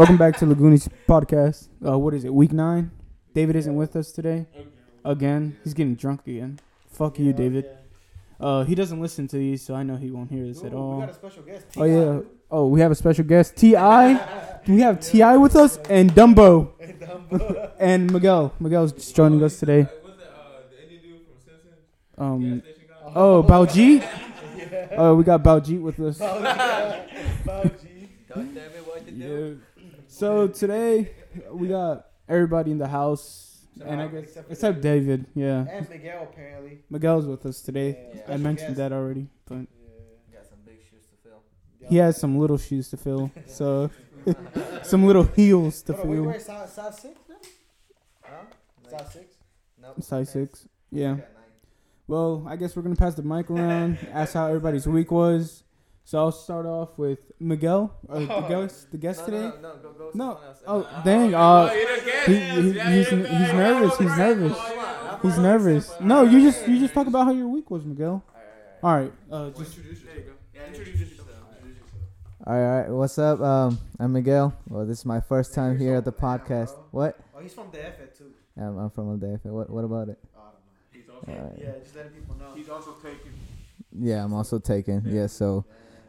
Welcome back to Lagoonies podcast. Uh, what is it? Week nine. David isn't with us today. Again, he's getting drunk again. Fuck you, David. Uh, he doesn't listen to these, so I know he won't hear this at all. We got a special guest. Oh yeah. Oh, we have a special guest, Ti. Do we have Ti with us and Dumbo Dumbo. and Miguel. Miguel's just joining us today. What's that? Uh, the Indian dude from Simpsons? Um. Gas station? Oh, Baljeet. Oh, we got Baljeet with us. Bowgie. God damn it, what you do? Yeah. So today we got everybody in the house, and I guess Except for except David. Yeah, And Miguel, apparently. Miguel's with us today. Yeah, I special mentioned guest. that already, but Yeah. Got some big shoes to fill. he has some little shoes to fill. So some little heels to Hold on, we fill. wear size, size six now? Huh? Size six? Nope. Size six. Yeah. Got nine. Well, I guess we're gonna pass the mic around. ask how everybody's week was. So I'll start off with Miguel, uh, the guest, the guest No, today. no, no, no, go, go No. someone else. Oh, Uh, dang. Oh, Uh, you're the guest. he- he- yeah, he's- he's nervous, he's nervous. He's nervous. No, you just you just talk about how your week was, Miguel. All right. Uh, just Introduce yourself. Yeah, introduce yourself. Introduce yourself. All right, all right. What's up? Um, I'm Miguel. Well, this is my first time here at the podcast. What? Oh, he's from the FA too. Um, I'm from Odafe. What? What about it? Oh, I don't know. He's also, All right. Yeah, just letting people know. he's also taking. Yeah, I'm also taken. Yeah, so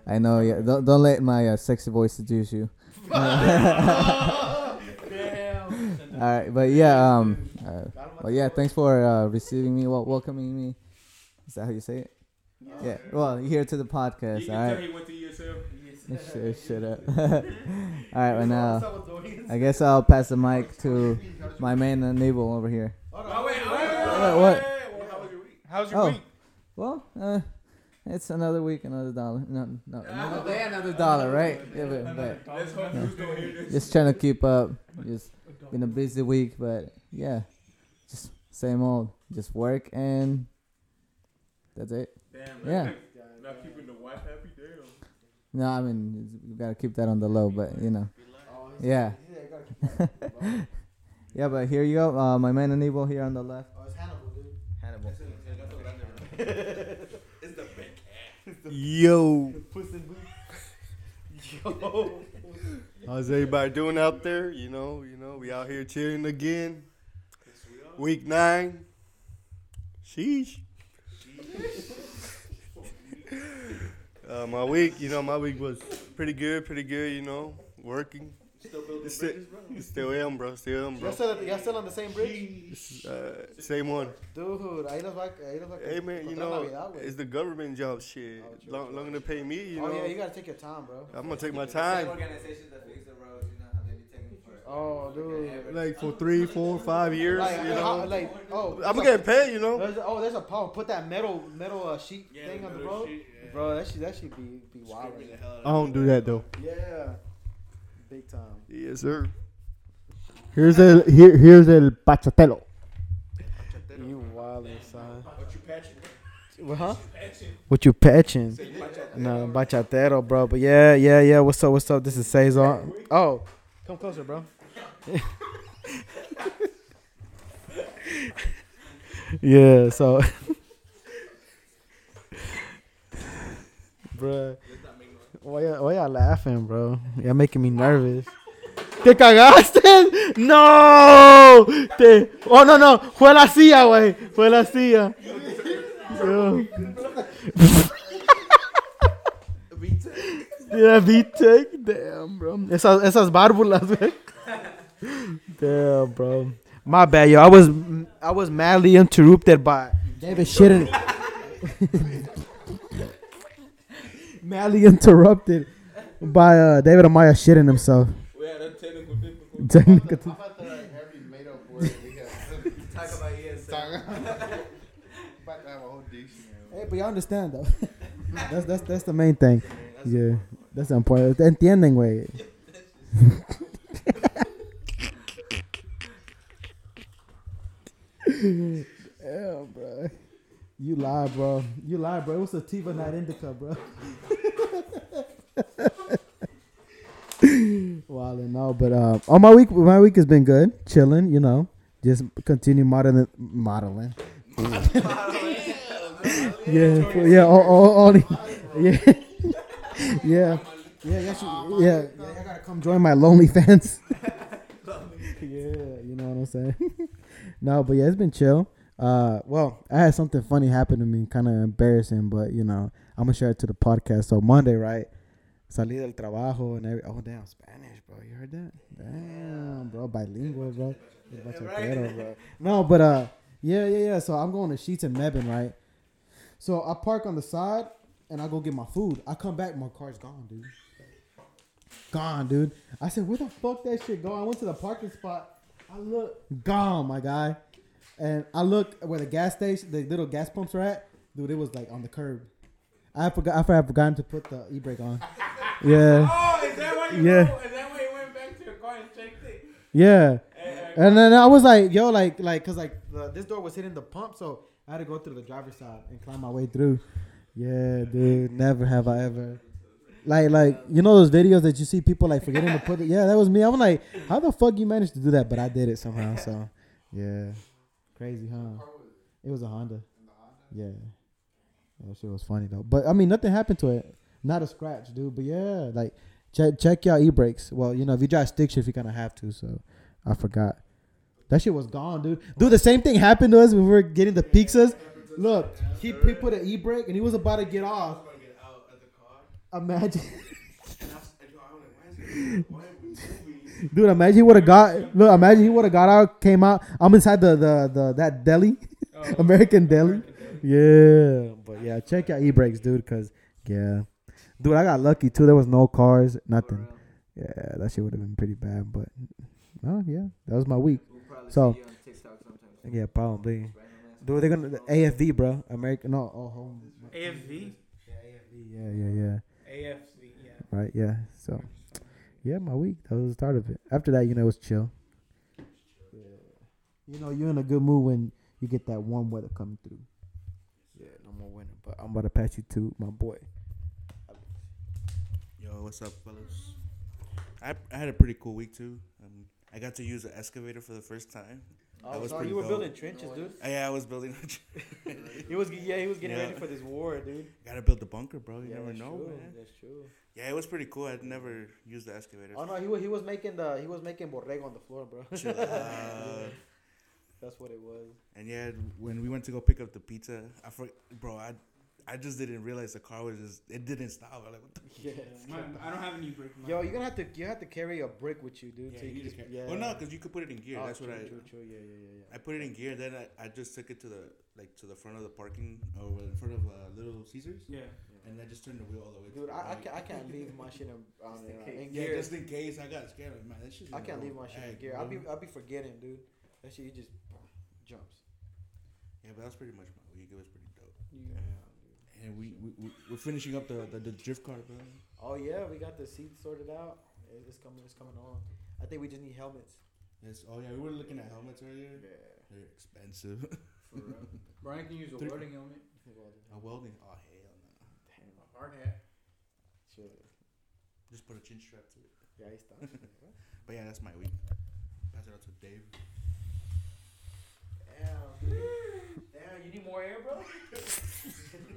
I know. Yeah, don't don't let my uh, sexy voice seduce you. All right, but yeah. Um. Uh, well, yeah. Thanks for uh, receiving me. Well, welcoming me. Is that how you say it? Yeah. Well, here to the You podcast. can All tell right. he went to Shut, shut up. all right. Well, now I guess I'll pass the mic to my man uh, Nabel over here. Oh, wait, wait, wait, wait, What- wait, what? wait, wait. How was your week? How's your Oh. week? Well, uh, it's another week, another dollar. No, no, another day, another dollar, right? Yeah, but, but Let's hope Bruce don't hear this. just trying to keep up. Just been a busy week, but yeah, just same old. Just work and that's it. Damn, Yeah. Not keeping the wife happy. Damn. No, I mean you gotta keep that on the low, but you know, yeah, yeah. But here you go, uh, my man Anibal here on the left. Oh, it's Hannibal, dude. Hannibal. It's the big Yo, Puss in Boots. Yo. how's everybody doing out there? You know, you know, we out here cheering again. Week nine. Sheesh. uh, my week, you know, my week was pretty good, pretty good. You know, working. Still building Still, bridges, bro. still am, bro. Still am, bro. Y'all still, y'all still on the same bridge? Uh, same one. Dude, ahí nos va, ahí nos va Hey man, you contra know, Navidad, güey. it's the government job shit. Oh, true, Long, true. longer to pay me, you Oh, know. yeah, you gotta take your time, bro. I'm gonna take my time. organizations that fix the roads, you know how they be taking for. Oh, dude. Like for three, four, five years, Like, you how- know. like, oh. I'm so- getting paid, you know. There's, oh, there's a power. Put that metal metal uh, sheet Yeah, thing on the little road, shit, yeah. bro. That should that should be be wild. Scraping the hell out I don't do that though. Yeah, big time. Yes, sir. here's el here here's el pachatelo. You wild son. What you patching? What, huh? Patching. What you patching? No, bachatero, bro. But yeah, yeah, yeah. What's up? What's up? This is Cesar. Oh, come closer, bro. yeah. So, bro. Why y'all, why y'all laughing, bro? Y'all making me nervous. ¿Te cagaste? No. Te, oh, no, no. Fue la silla, güey. Fue la silla. Bro. Yeah, V-Tech. Damn, bro. Esas, esas bárbulas, güey. Damn, bro. My bad, yo. I was I was madly interrupted by David shitting. madly interrupted by uh, David Amaya shitting himself. We had a technical difficulty. Technical- Talk about ESL. Hey, but y'all understand though. that's that's that's the main thing. Yeah, that's the important. Te entienden, güey. yeah, bro. You lie, bro. You lie, bro. It was a Tiva night indica, bro. Well, no, but uh, oh, my week, my week has been good, chilling. You know, just continue modeling, modeling. yeah, yeah, all, all, all the- yeah, yeah. Yeah, yeah, she, yeah, yeah. I gotta come join my lonely fans. yeah, you know what I'm saying. no, but yeah, it's been chill. Uh, well, I had something funny happen to me, kind of embarrassing, but you know, I'm gonna share it to the podcast. So Monday, right? Salí del trabajo and every. Oh damn, Spanish, bro. You heard that? Damn, bro, bilingual, bro. Bachillero, bro. No, but uh, yeah, yeah, yeah. So I'm going to Sheetz and Mebane, right? So I park on the side and I go get my food. I come back, my car's gone, dude. Gone, dude. I said, where the fuck that shit go? I went to the parking spot. I look, gone, my guy. And I look where the gas station, the little gas pumps are at. Dude, it was like on the curb. I forgot. I forgot forgotten to put the e-brake on. Yeah, Oh, is that why you Yeah. Is that why you went back to your car and checked it? yeah. And then I was like, yo, like, like, cause like the, this door was hitting the pump, so I had to go through the driver's side and climb my way through. Yeah, dude, never have I ever. Like, like you know those videos that you see people like forgetting to put it. Yeah, that was me. I'm like, how the fuck you managed to do that? But I did it somehow. So, yeah, crazy, huh? It was a Honda. Yeah, that shit was funny though. But I mean, nothing happened to it. Not a scratch, dude. But yeah, like check check your e brakes. Well, you know, if you drive stick shift, you kind of have to. So, I forgot. That shit was gone, dude. Dude, the same thing happened to us when we were getting the pizzas. Look, he, he put an e brake and he was about to get off. Imagine, dude. Imagine he would have got. Look, imagine he would have got out, came out. I'm inside the the, the that deli, oh. American deli. Yeah, but yeah, check out e brakes, dude. Cause yeah, dude, I got lucky too. There was no cars, nothing. Yeah, that shit would have been pretty bad. But oh yeah, that was my week. We'll So- see you on Yeah, probably. Dude, they're gonna the AFV, bro. American, no, oh, home. AFV, Yeah, yeah, yeah. AFC, yeah. Right, yeah. So, yeah, my week. That was the start of it. After that, you know, it was chill. Yeah. You know, you're in a good mood when you get that warm weather coming through. Yeah, no more winter. But I'm about to pass you to my boy. Yo, what's up, fellas? I, I had a pretty cool week too. Um, I got to use an excavator for the first time. Oh, That was you were dope. building trenches, dude. Yeah, I was building. He was, yeah, he was getting Yeah. ready for this war, dude. Gotta build the bunker, bro. You yeah, never know, true. man. That's true. Yeah, it was pretty cool. I'd never used the excavator. Oh no, he was, he was making the he was making borrego on the floor, bro. Out. That's what it was. And yeah, when we went to go pick up the pizza, I for, bro, I I just didn't realize the car was just it didn't stop. I'm like, what the? Yeah. I don't have any brake. in Yo, you're gonna have to you have to carry a brick with you, dude. Yeah, so you you just just, yeah. Well, no, because you could put it in gear. Oh, That's true, what I. True, true. Yeah, yeah, yeah, yeah. I put it in gear. Then I, I just took it to the like to the front of the parking or in front of uh, Little Caesars, Yeah. and I just turned the wheel all the way. to Dude, the I, I, right. can't, I can't leave my shit in, on, Just in uh, case. in Yeah, just in case I got scared. Man, that shit's I can't go leave my shit in gear. I'll be I'll be forgetting, dude. That shit, he just jumps. Yeah, but that was pretty much my week. It was pretty dope. Yeah. And we, we, we we're finishing up the, the, the drift car, bro. Oh yeah, we got the seats sorted out. It's coming. It's coming on. I think we just need helmets. Yes. Oh yeah, we were looking at helmets earlier. Yeah. They're expensive. Brian can use a Three- welding helmet. a welding. Oh hell no. A hard hat. Sure. Just put a chin strap to it. Yeah, ahí está. But yeah, that's my week. Pass it out to Dave. Damn. Damn, you need more air, bro?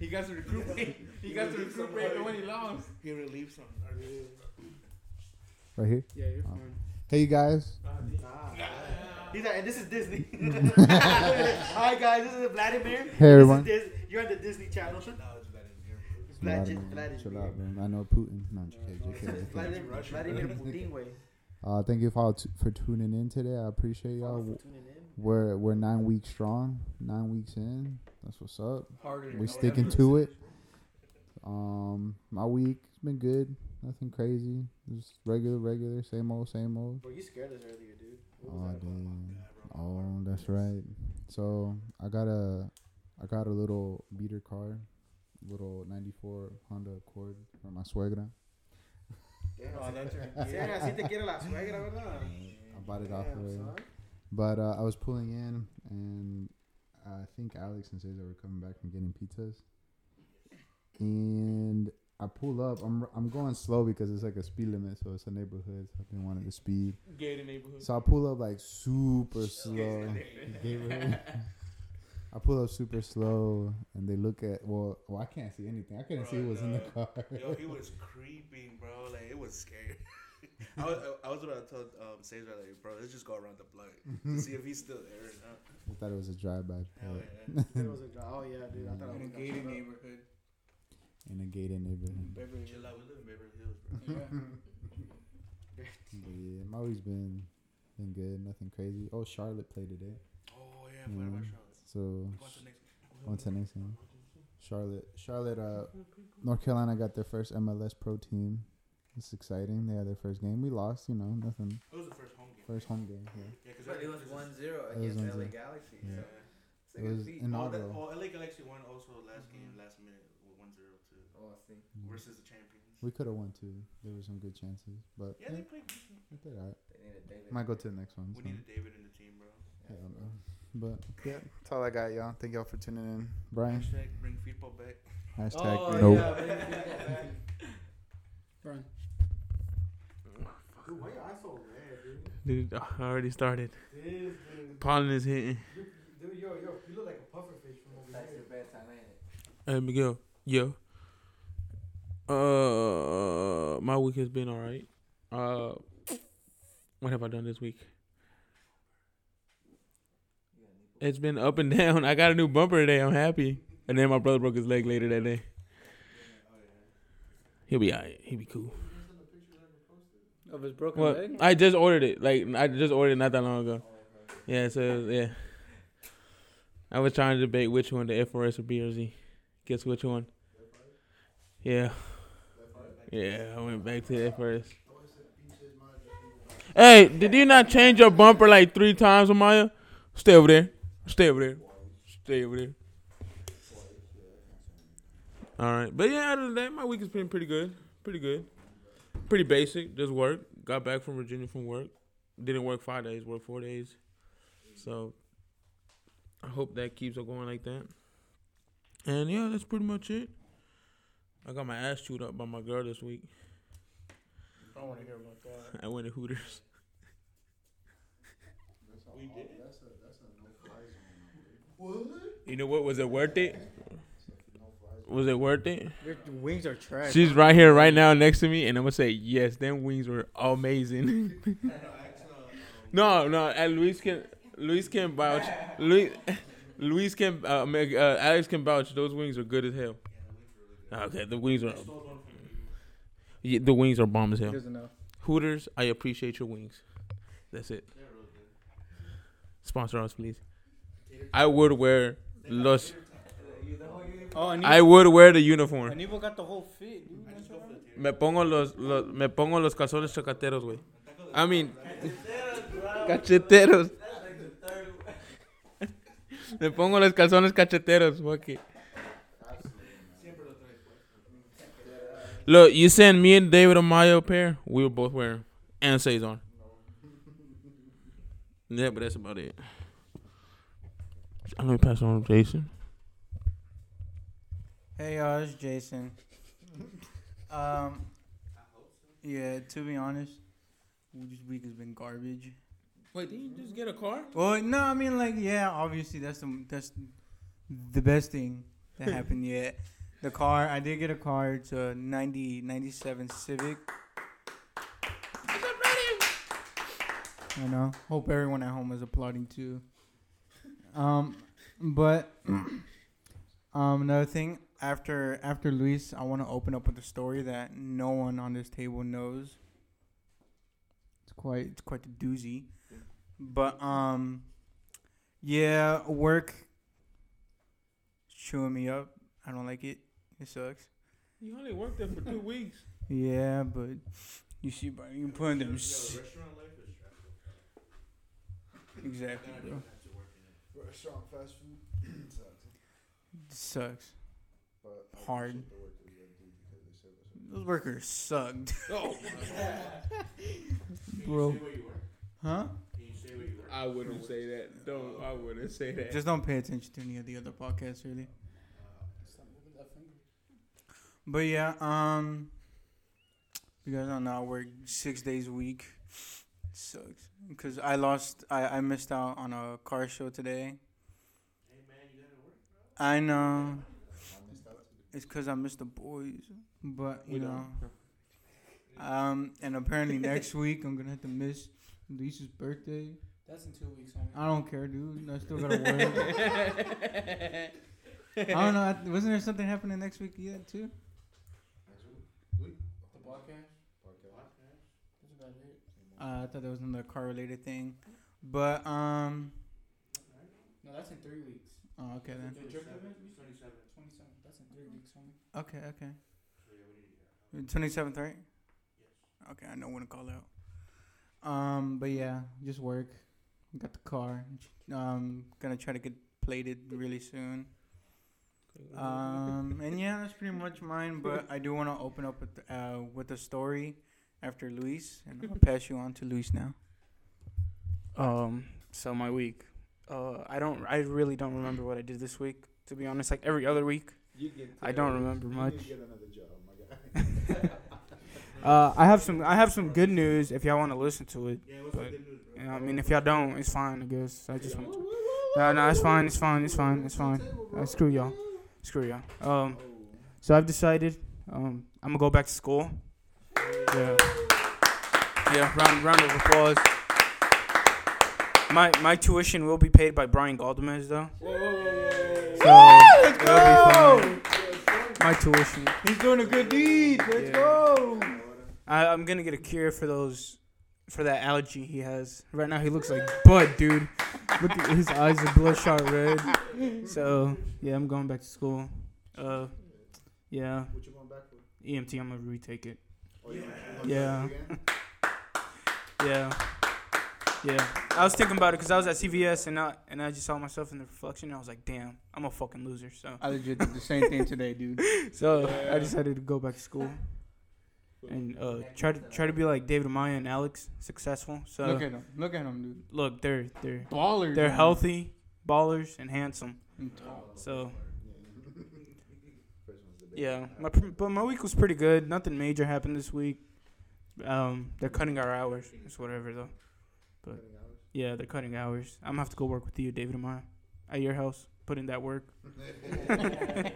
He got to recuperate. he got to recuperate when he lost. He relieved some. Right here. Yeah, you're Oh. fine. Hey, you guys. He's like, and this is Disney. Hi guys, this is Vladimir. Hey, everyone. This is Dis- you're on the Disney Channel. It's Vlad- Vladimir, Vladimir. Chill out, man. I know Putin. No, JK, JK, JK. Vladimir, Vladimir Putin way. Uh, thank you for, for tuning in today. I appreciate y'all. For tuning in. We're we're nine weeks strong. Nine weeks in. That's what's up. Harder. We sticking to it. Um, my week's been good. Nothing crazy. Just regular, regular, same old, same old. Bro, you scared us earlier, dude. What was Oh, damn. Oh, that's right. So I got a, I got a little beater car, little '94 Honda Accord for my suegra. Damn, sí, te quiere la suegra, ¿verdad? I bought it off her. But uh, I was pulling in, and I think Alex and Cesar were coming back from getting pizzas. And I pull up. I'm I'm going slow because it's like a speed limit, so it's a neighborhood. So I didn't want it to speed. Gated neighborhood. So I pull up like super slow. Gatorade. I pull up super slow, and they look at well, well, I can't see anything. I couldn't see who was in the car. Yo, he was creeping, bro. Like it was scary. I was, I was about to tell um, Cesar like, bro, let's just go around the block to see if he's still there or not. I thought it was a drive-by Hell yeah. It was a drive. oh yeah, dude. I thought In a it was gated neighborhood. in a gated neighborhood. Beverly Chill out, we live in Beverly Hills, bro. Yeah. But yeah, my week's been been good. Nothing crazy. Oh, Charlotte played today, Oh yeah, what about Mm. Charlotte? so on to the next. on to the next one. Charlotte, Charlotte, uh, North Carolina got their first MLS pro team. It's exciting. They had their first game. We lost, you know, nothing. It was the first home game. First home game. Yeah. Yeah, because But it was 1 0 was against 1-0. LA Galaxy. Yeah. So it's It like a was feat. Oh, that, inaugural. oh, LA Galaxy won also last game, last minute, with 1 0 to Oh, I see. Mm. versus the champions. We could have won too. There were some good chances, but Yeah, yeah, they played decent. we did alright. They needed David. Might go to the next one. We so. needed David in the team, bro. Hell no. But yeah, that's all I got, y'all. Thank y'all for tuning in. Brian, Hashtag bring football back. hashtag Oh, nope. yeah, bring back. Brian. Dude, why your eyes so red, Dude, dude? I already started. This dude. Pollen is hitting. Dude, yo, yo, you look like a puffer fish from over That's your here. bedtime, ain't it? Hey, Miguel. Yo. Uh, my week has been all right. Uh, what have I done this week? It's been up and down. I got a new bumper today. I'm happy. And then my brother broke his leg later that day. He'll be alright. He'll be cool. Of his broken Well, leg? I just ordered it. Like I just ordered it not that long ago. Yeah, so yeah. I was trying to debate which one, the FRS or BRZ. Guess which one? Yeah. Yeah, I went back to the FRS. Hey, did you not change your bumper like three times, Amaya? Stay over there. Stay over there. Stay over there. All right, but yeah, other than that, my week has been pretty good. Pretty good. Pretty basic. Just work. Got back from Virginia from work. Didn't work five days. Worked four days. So I hope that keeps on going like that. And yeah, that's pretty much it. I got my ass chewed up by my girl this week. I don't want to hear about that. I went to Hooters. You know what? Was it worth it? Was it worth it? Your wings are trash. She's right here, right now, next to me, and I'm gonna say yes. Them wings were amazing. no, no. And Luis can, Luis can vouch. Luis, Luis can, uh, make, uh, Alex can vouch. Those wings are good as hell. Okay, the wings are. Yeah, the wings are bomb as He hell. Hooters, I appreciate your wings. That's it. Sponsor us, please. I would wear los. Oh, and I would wear the uniform. Anivo got the whole fit, dude. That's all right. Me pongo los, los me pongo los calzones chacateros, güey. I mean, cacheteros. me pongo los calzones cacheteros, fuck it. Look, you send me and David a Mayo pair, we were both wearing, and Cesar. Yeah, but that's about it. I'm gonna pass it on to Jason. Hey y'all, it's Jason. Um, yeah. To be honest, this week has been garbage. Wait, did you just get a car? Well, no, I mean like yeah, obviously that's the that's the best thing that happened yet. The car, I did get a car. It's a 90, 97 Civic. I know. Hope everyone at home is applauding too. Um, but um, another thing after after Luis, I want to open up with a story that no one on this table knows. It's quite it's quite the doozy, but um, yeah, work chewing me up. I don't like it. It sucks. You only worked there for two weeks. Yeah, but you see, bro, you putting them. s- Exactly, bro. Restaurant fast food It sucks. But Hard. Those workers sucked. bro. Huh? I wouldn't say that. Don't. I wouldn't say that. Just don't pay attention to any of the other podcasts, really. But yeah, um, you guys don't know I work six days a week. sucks because I lost. I I missed out on a car show today. Hey man, you I know. It's because I missed the boys, but you We know. Um, and apparently next week I'm gonna have to miss Lisa's birthday. That's in two weeks, homie. I don't care, dude. I still gotta work. I don't know. Wasn't there something happening next week yet too? The podcast. That's about it. Uh, I thought there was another car related thing, but um. No, that's in three weeks. Oh, okay then. The drift event? Twenty-seven. Twenty-seven. That's in three weeks, homie. Okay, okay. Twenty seventh, right? Okay, I know when to call out. Um, but yeah, just work. Got the car. Um, gonna try to get plated really soon. Um, and yeah, that's pretty much mine. But I do want to open up with uh with a story after Luis, and I'll pass you on to Luis now. Um, so my week. Uh, I don't. I really don't remember what I did this week. To be honest, like every other week, I don't remember much. Uh, I have some. I have some good news if y'all want to listen to it. But, you know, I mean, if y'all don't, it's fine. I guess I just want to. No, no, it's fine. It's fine. It's fine. It's fine. Uh, screw y'all. Screw y'all. Um, so I've decided. Um, I'm gonna go back to school. Yeah. Yeah. Round round of applause. My my tuition will be paid by Brian Galdamez though. So it'll be fine. My tuition. He's doing a good deed. Let's Yeah. go. I, I'm gonna get a cure for those, for that allergy he has. Right now he looks like Bud, dude. Look at his eyes are bloodshot red. So yeah, I'm going back to school. Uh, yeah. What you going back for? EMT, I'm gonna retake it. Oh, yeah. Yeah. Yeah. Yeah. I was thinking about it because I was at CVS and I and I just saw myself in the reflection and I was like, damn, I'm a fucking loser. So I legit did the same thing today, dude. so I decided to go back to school and uh, try to try to be like David Amaya and Alex, successful. So Look at them, Look at them, dude. look, they're they're Ballers. they're man. healthy, ballers, and handsome. And tall. So yeah, my pr- but my week was pretty good. Nothing major happened this week. Um, they're cutting our hours. It's whatever though. But yeah, they're cutting hours. I'm gonna have to go work with you, David Amaya, at your house, put in that work.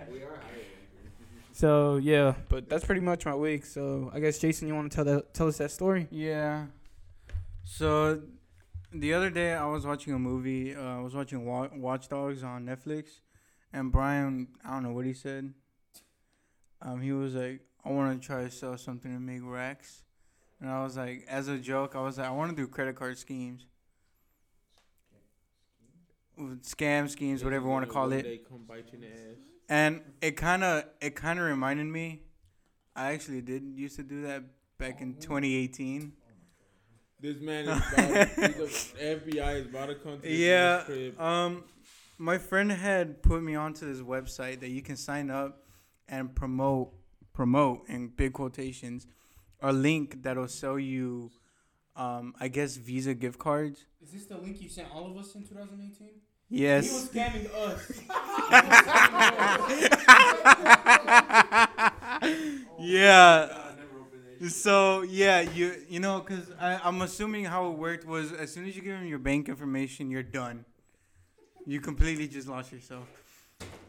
So yeah, but that's pretty much my week. So I guess Jason, you want to tell that tell us that story? Yeah. So the other day I was watching a movie. Uh, I was watching Wa- Watch Dogs on Netflix, and Brian, I don't know what he said. Um, he was like, "I want to try to sell something to make racks," and I was like, as a joke, I was like, "I want to do credit card schemes." Scam schemes, whatever you want to call it. They come bite you in the ass. And it kind of it kind of reminded me. I actually did used to do that back in 2018. This man is about, a, FBI is about to come to Yeah. Um, my friend had put me onto this website that you can sign up and promote promote in big quotations a link that'll sell you, um, I guess Visa gift cards. Is this the link you sent all of us in 2018? Yes. He was scamming us. yeah. So yeah, you you know, cause I, I'm assuming how it worked was as soon as you give them your bank information, you're done. You completely just lost yourself.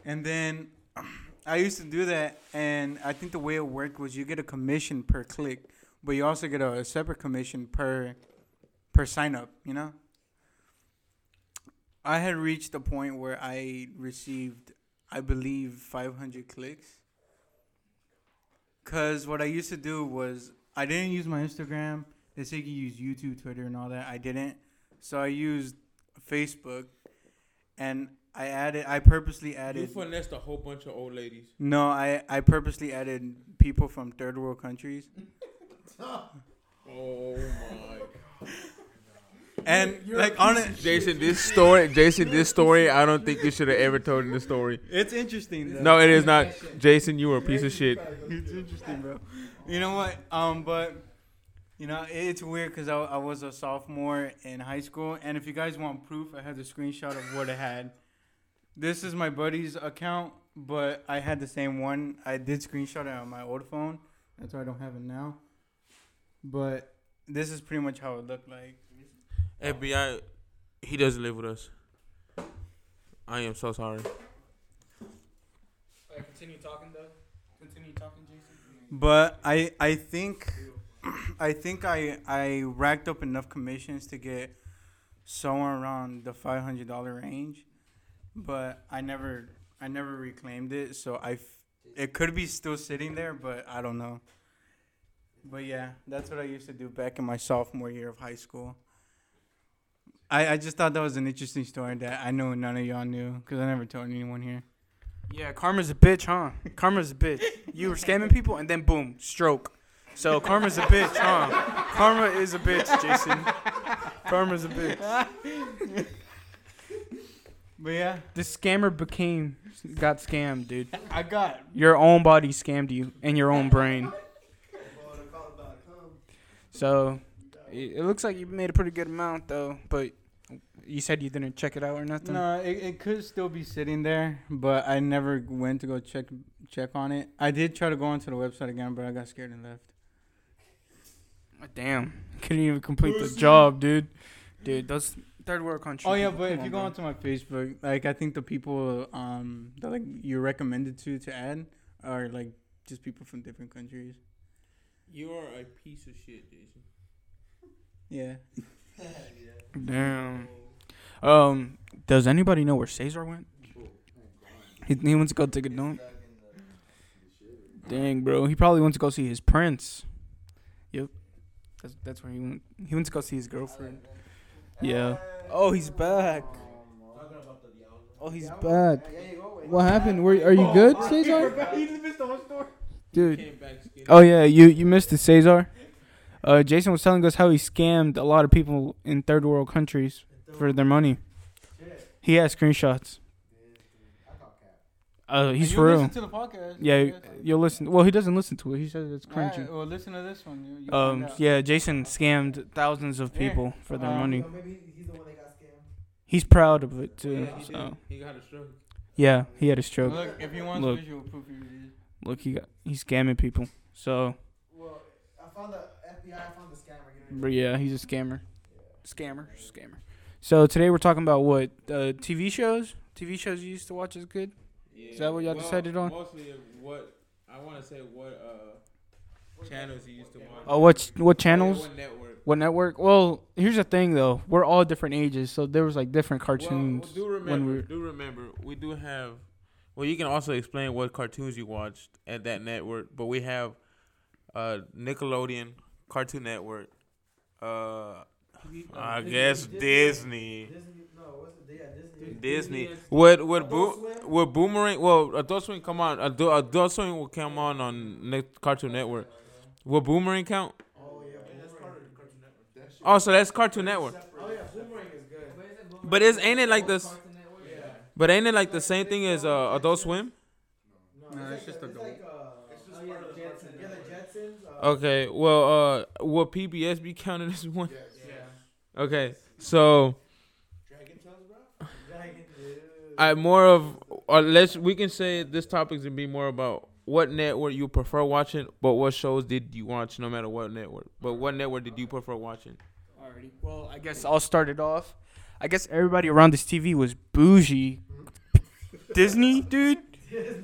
And then I used to do that, and I think the way it worked was you get a commission per click, but you also get a, a separate commission per per sign up. You know. I had reached a point where I received, I believe, 500 clicks. Cause what I used to do was I didn't use my Instagram. They say you use YouTube, Twitter, and all that. I didn't, so I used Facebook, and I added. I purposely added. You added. finessed a whole bunch of old ladies. No, I I purposely added people from third world countries, Oh my. God. And like on it, Jason, this story, Jason, this story, I don't think you should have ever told in the story. it's interesting. Though. No, it is not. Jason, you were a piece of shit. it's interesting, bro. You know what? Um, but you know it's weird because I, I was a sophomore in high school, and if you guys want proof, I have the screenshot of what I had. This is my buddy's account, but I had the same one. I did screenshot it on my old phone. That's why I don't have it now. But this is pretty much how it looked like. FBI, he doesn't live with us. I am so sorry. Continue talking though. Continue talking, Jason. But I I think I think I I racked up enough commissions to get somewhere around the five hundred dollar range, but I never I never reclaimed it. So I it could be still sitting there, but I don't know. But yeah, that's what I used to do back in my sophomore year of high school. I, I just thought that was an interesting story that I know none of y'all knew because I never told anyone here. Yeah, karma's a bitch, huh? Karma's a bitch. You were scamming people and then boom, stroke. So karma's a bitch, huh? Karma is a bitch, Jason. Karma's a bitch. But yeah, This scammer became got scammed, dude. I got Your own body scammed you and your own brain. So it, it looks like you made a pretty good amount though, but you said you didn't check it out or nothing. No, it, it could still be sitting there, but I never went to go check check on it. I did try to go onto the website again, but I got scared and left. Damn, couldn't even complete the job, dude. Dude, those third world country. Oh yeah, but come if you go bro. onto my Facebook, like I think the people um that like you're recommended to to add are like just people from different countries. You are a piece of shit, Jason. Yeah. Damn. Um, does anybody know where Cesar went? He, he went to go take a dump. Dang, bro. He probably went to go see his prince. Yep. That's that's where he went. He went to go see his girlfriend. Yeah. Oh, he's back. Oh, he's back. What happened? Were are you good, Cesar? Dude. Came back skinny. Oh yeah, you you missed it, Cesar. Uh, Jason was telling us how he scammed a lot of people in third world countries for their money. He has screenshots. Uh, he's And for real. Listen to the podcast. Yeah, That's- you'll listen. Well, he doesn't listen to it. He says it's cringy. Alright, well, listen to this one. You, you Um, yeah, Jason scammed thousands of Here. people for their Um, money. maybe he's the one that got scammed. He's proud of it too. Yeah, he, So he got a stroke. yeah, he had a stroke. Look, if you want Look. visual proof, you did. Look, he got he's scamming people. So, Well, I found the FBI. I found the scammer. You know but yeah, he's a scammer. Scammer, scammer. So today we're talking about what uh, TV shows. TV shows you used to watch is good. Yeah. Is that what y'all decided on? Mostly what I want to say. What uh channels you used to watch? Oh, what what Yeah, channels? What network? What network? Well, here's the thing though. We're all different ages, so there was like different cartoons. Well, do when remember, we were- do remember, we do have. Well, you can also explain what cartoons you watched at that network, but we have uh, Nickelodeon, Cartoon Network, uh, I guess Disney, Disney. No, what's it? Yeah, Disney. Disney. Would would Bo- would Boomerang? Well, Adult Swim come on. Adult, Adult Swim will come on on Ne- Cartoon Network. Will Boomerang count? Oh so that's Cartoon Network. Oh yeah, Boomerang is good. But is ain't it like this? But ain't it like the same thing as uh, Adult Swim? No, it's just a It's goal. like uh, oh yeah, the Jetsons. Yeah, the Jetsons. Uh, Okay, well, uh, will PBS be counted as one? Okay, so Dragon. I more of, or let's we can say this topic to be more about what network you prefer watching, but what shows did you watch, no matter what network. But what network did you prefer watching? Alrighty. Well, I guess I'll start it off. I guess everybody around this TV was bougie. Disney, dude.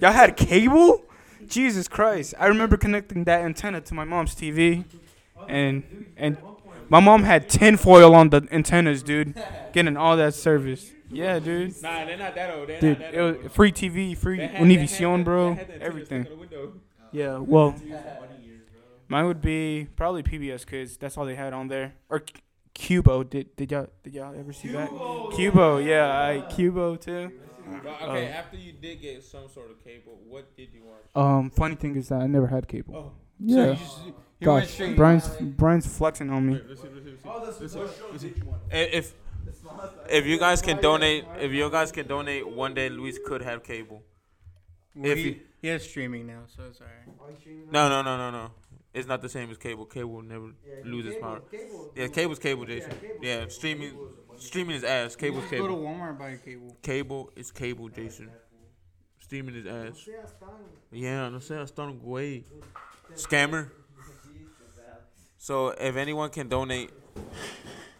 Y'all had cable? Jesus Christ! I remember connecting that antenna to my mom's TV, and and my mom had tinfoil on the antennas, dude, getting all that service. Yeah, dude. Nah, they're not that old. They're Dude, it was free TV, free Univision, bro. Everything. Yeah, well, mine would be probably PBS Kids. That's all they had on there. Or C- Cubo. Did did y'all did y'all ever see that? Cubo, yeah, I Cubo too. okay, Oh. after you did get some sort of cable, what did you watch? Um, funny thing is that I never had cable. Oh. yeah. you just- you Gosh, straight- Brian's Brian's flexing on me. If if you guys can donate, if you guys can donate, one day Luis could have cable. Well, If he, you- he has streaming now, so it's alright. No, no, no, no, no. It's not the same as cable. Cable never loses power. Yeah, cable's cable, Jason. Yeah, streaming, streaming is ass. Cable's Just Go to. Walmart buy a cable. Cable is cable, Jason. Streaming is ass. Yeah, no sé, hasta un güey. Scammer. So if anyone can donate.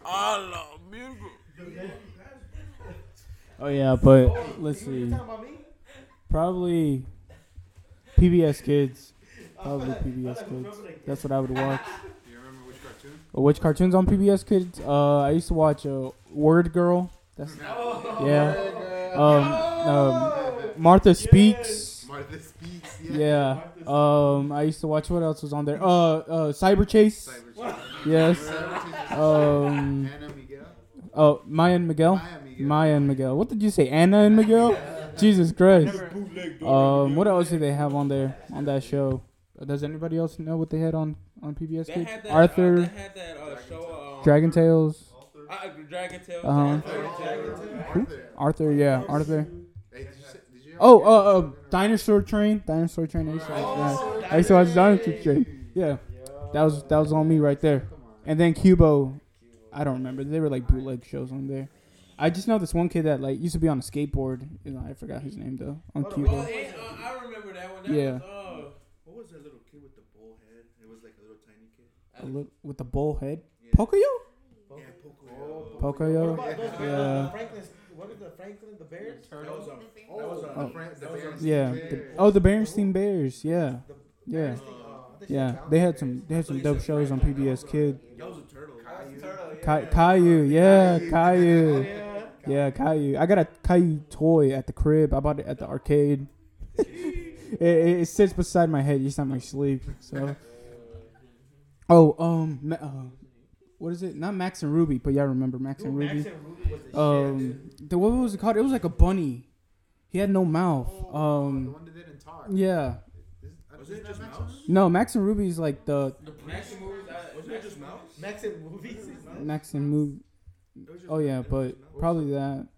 Allah, virgo. Oh yeah, but let's see. Probably PBS Kids. Probably PBS Kids. That's what I would watch. Do you remember which cartoon? Uh, Which cartoons on PBS Kids? Uh, I used to watch uh, Word Girl. That's yeah. Um, um, Martha Speaks. Martha Speaks. Yeah. Um, I used to watch what else was on there. Uh, uh, Cyberchase. Cyber Yes. Um, Anna Miguel. oh, Maya and Miguel. Maya Miguel. Maya and Miguel. What did you say? Anna and Miguel? Jesus Christ. Um, what else did they have on there on that show? Uh, Does anybody else know what they had on on PBS They Kids? had that, Arthur, Uh, they had that uh, show. Um, Dragon Tales, uh, Dragon Tales. Uh-huh. Arthur. Arthur. Yeah, Arthur. Hey, did you did you Oh, uh, uh, Dinosaur Train. Dinosaur Train. I used to watch that. I used to watch Dinosaur Train. Yeah, that was that was on me right there. And then Cubo. I don't remember. They were like bootleg shows on there. I just know this one kid that like used to be on a skateboard. You know, I forgot his name though. On Oh, Cubo. and, uh, I remember that one. That Yeah. Was, uh, What was that little kid with the bull head? It was like a little tiny kid. A li- with the bull head. Yeah. Pocoyo? Yeah, Poco. Pocoyo. What about those Yeah. Franklin, what is the Franklin, the Bears? That was on. That was on. Oh. Fran- the That Bears. Yeah. The, oh, the Berenstein Bears. Yeah. The Yeah. Bears uh, I think she Yeah. They had some. They had some dope shows on PBS Kid. That was a turtle. Caillou. Yeah. Caillou. Yeah. Yeah, Caillou. I got a Caillou toy at the crib. I bought it at the arcade. it, it, it sits beside my head each time I sleep. So. Oh, um, uh, what is it? Not Max and Ruby, but y'all remember Max and Ruby. Max and Ruby was the shit. Um, the what was it called? It was like a bunny. He had no mouth. The Um, one that didn't talk. yeah. Was it just Mouse? No, Max and Ruby is like the Max movies. I, Wasn't it just Mouse? Max and movies. Max and Move. It was just- Oh yeah, it was but just Mouse. probably that.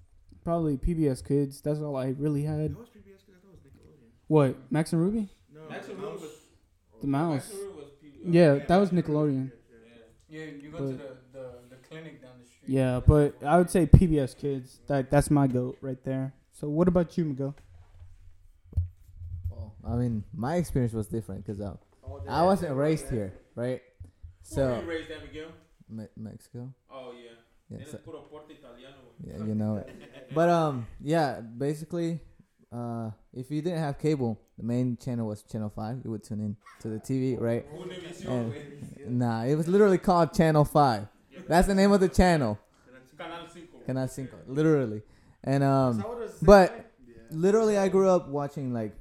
Probably PBS Kids. That's all I really had. That was PBS I thought it was Nickelodeon. What? Max and Ruby? No, Max and Mouse. Ruby was. The mouse. Max and Ruby was P- uh, Yeah, that was Nickelodeon. Yeah. Yeah, you go But- to the, the, the clinic down the street. Yeah, but I would say PBS Kids. That that's my goat right there. So what about you, Miguel? Well, I mean, my experience was different because uh, Oh, I wasn't raised here, right? Who So you raised that, Miguel? Me- Mexico, Oh yeah. yeah, so- puro porte italiano. yeah, you know it. But um, yeah, basically, uh, if you didn't have cable, the main channel was Channel Five. You would tune in to the TV, right? Univision, And nah, it was literally called Channel Five. That's the name of the channel, Canal Cinco, literally. And um, So what was the but- literally, I grew up watching like,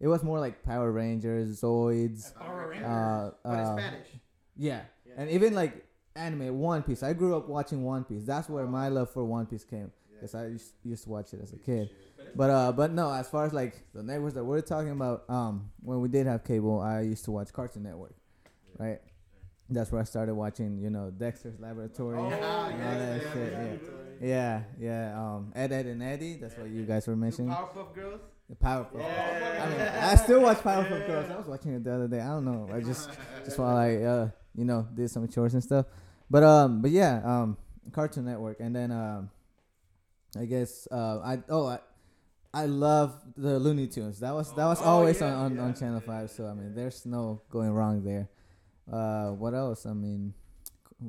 it was more like Power Rangers, Zoids, Power Rangers. uh, in uh, Spanish. Yeah, and even like anime, One Piece. I grew up watching One Piece. That's where my love for One Piece came, because I used, used to watch it as a kid. But uh, but no, as far as like the networks that we're talking about, um, when we did have cable, I used to watch Cartoon Network, right? That's where I started watching, you know, Dexter's Laboratory. all that shit, yeah. yeah, yeah. Um, Ed, Ed, and Eddy. That's what you guys were mentioning. Powerpuff Girls. The Powerpuff. I mean, I still watch Powerpuff Girls. I was watching it the other day. I don't know. I just just while I uh you know did some chores and stuff. But um, but yeah, um, Cartoon Network, and then um, I guess uh, I oh I. I love the Looney Tunes. That was that was always on, on, on Channel Five. So I mean, there's no going wrong there. Uh, what else? I mean,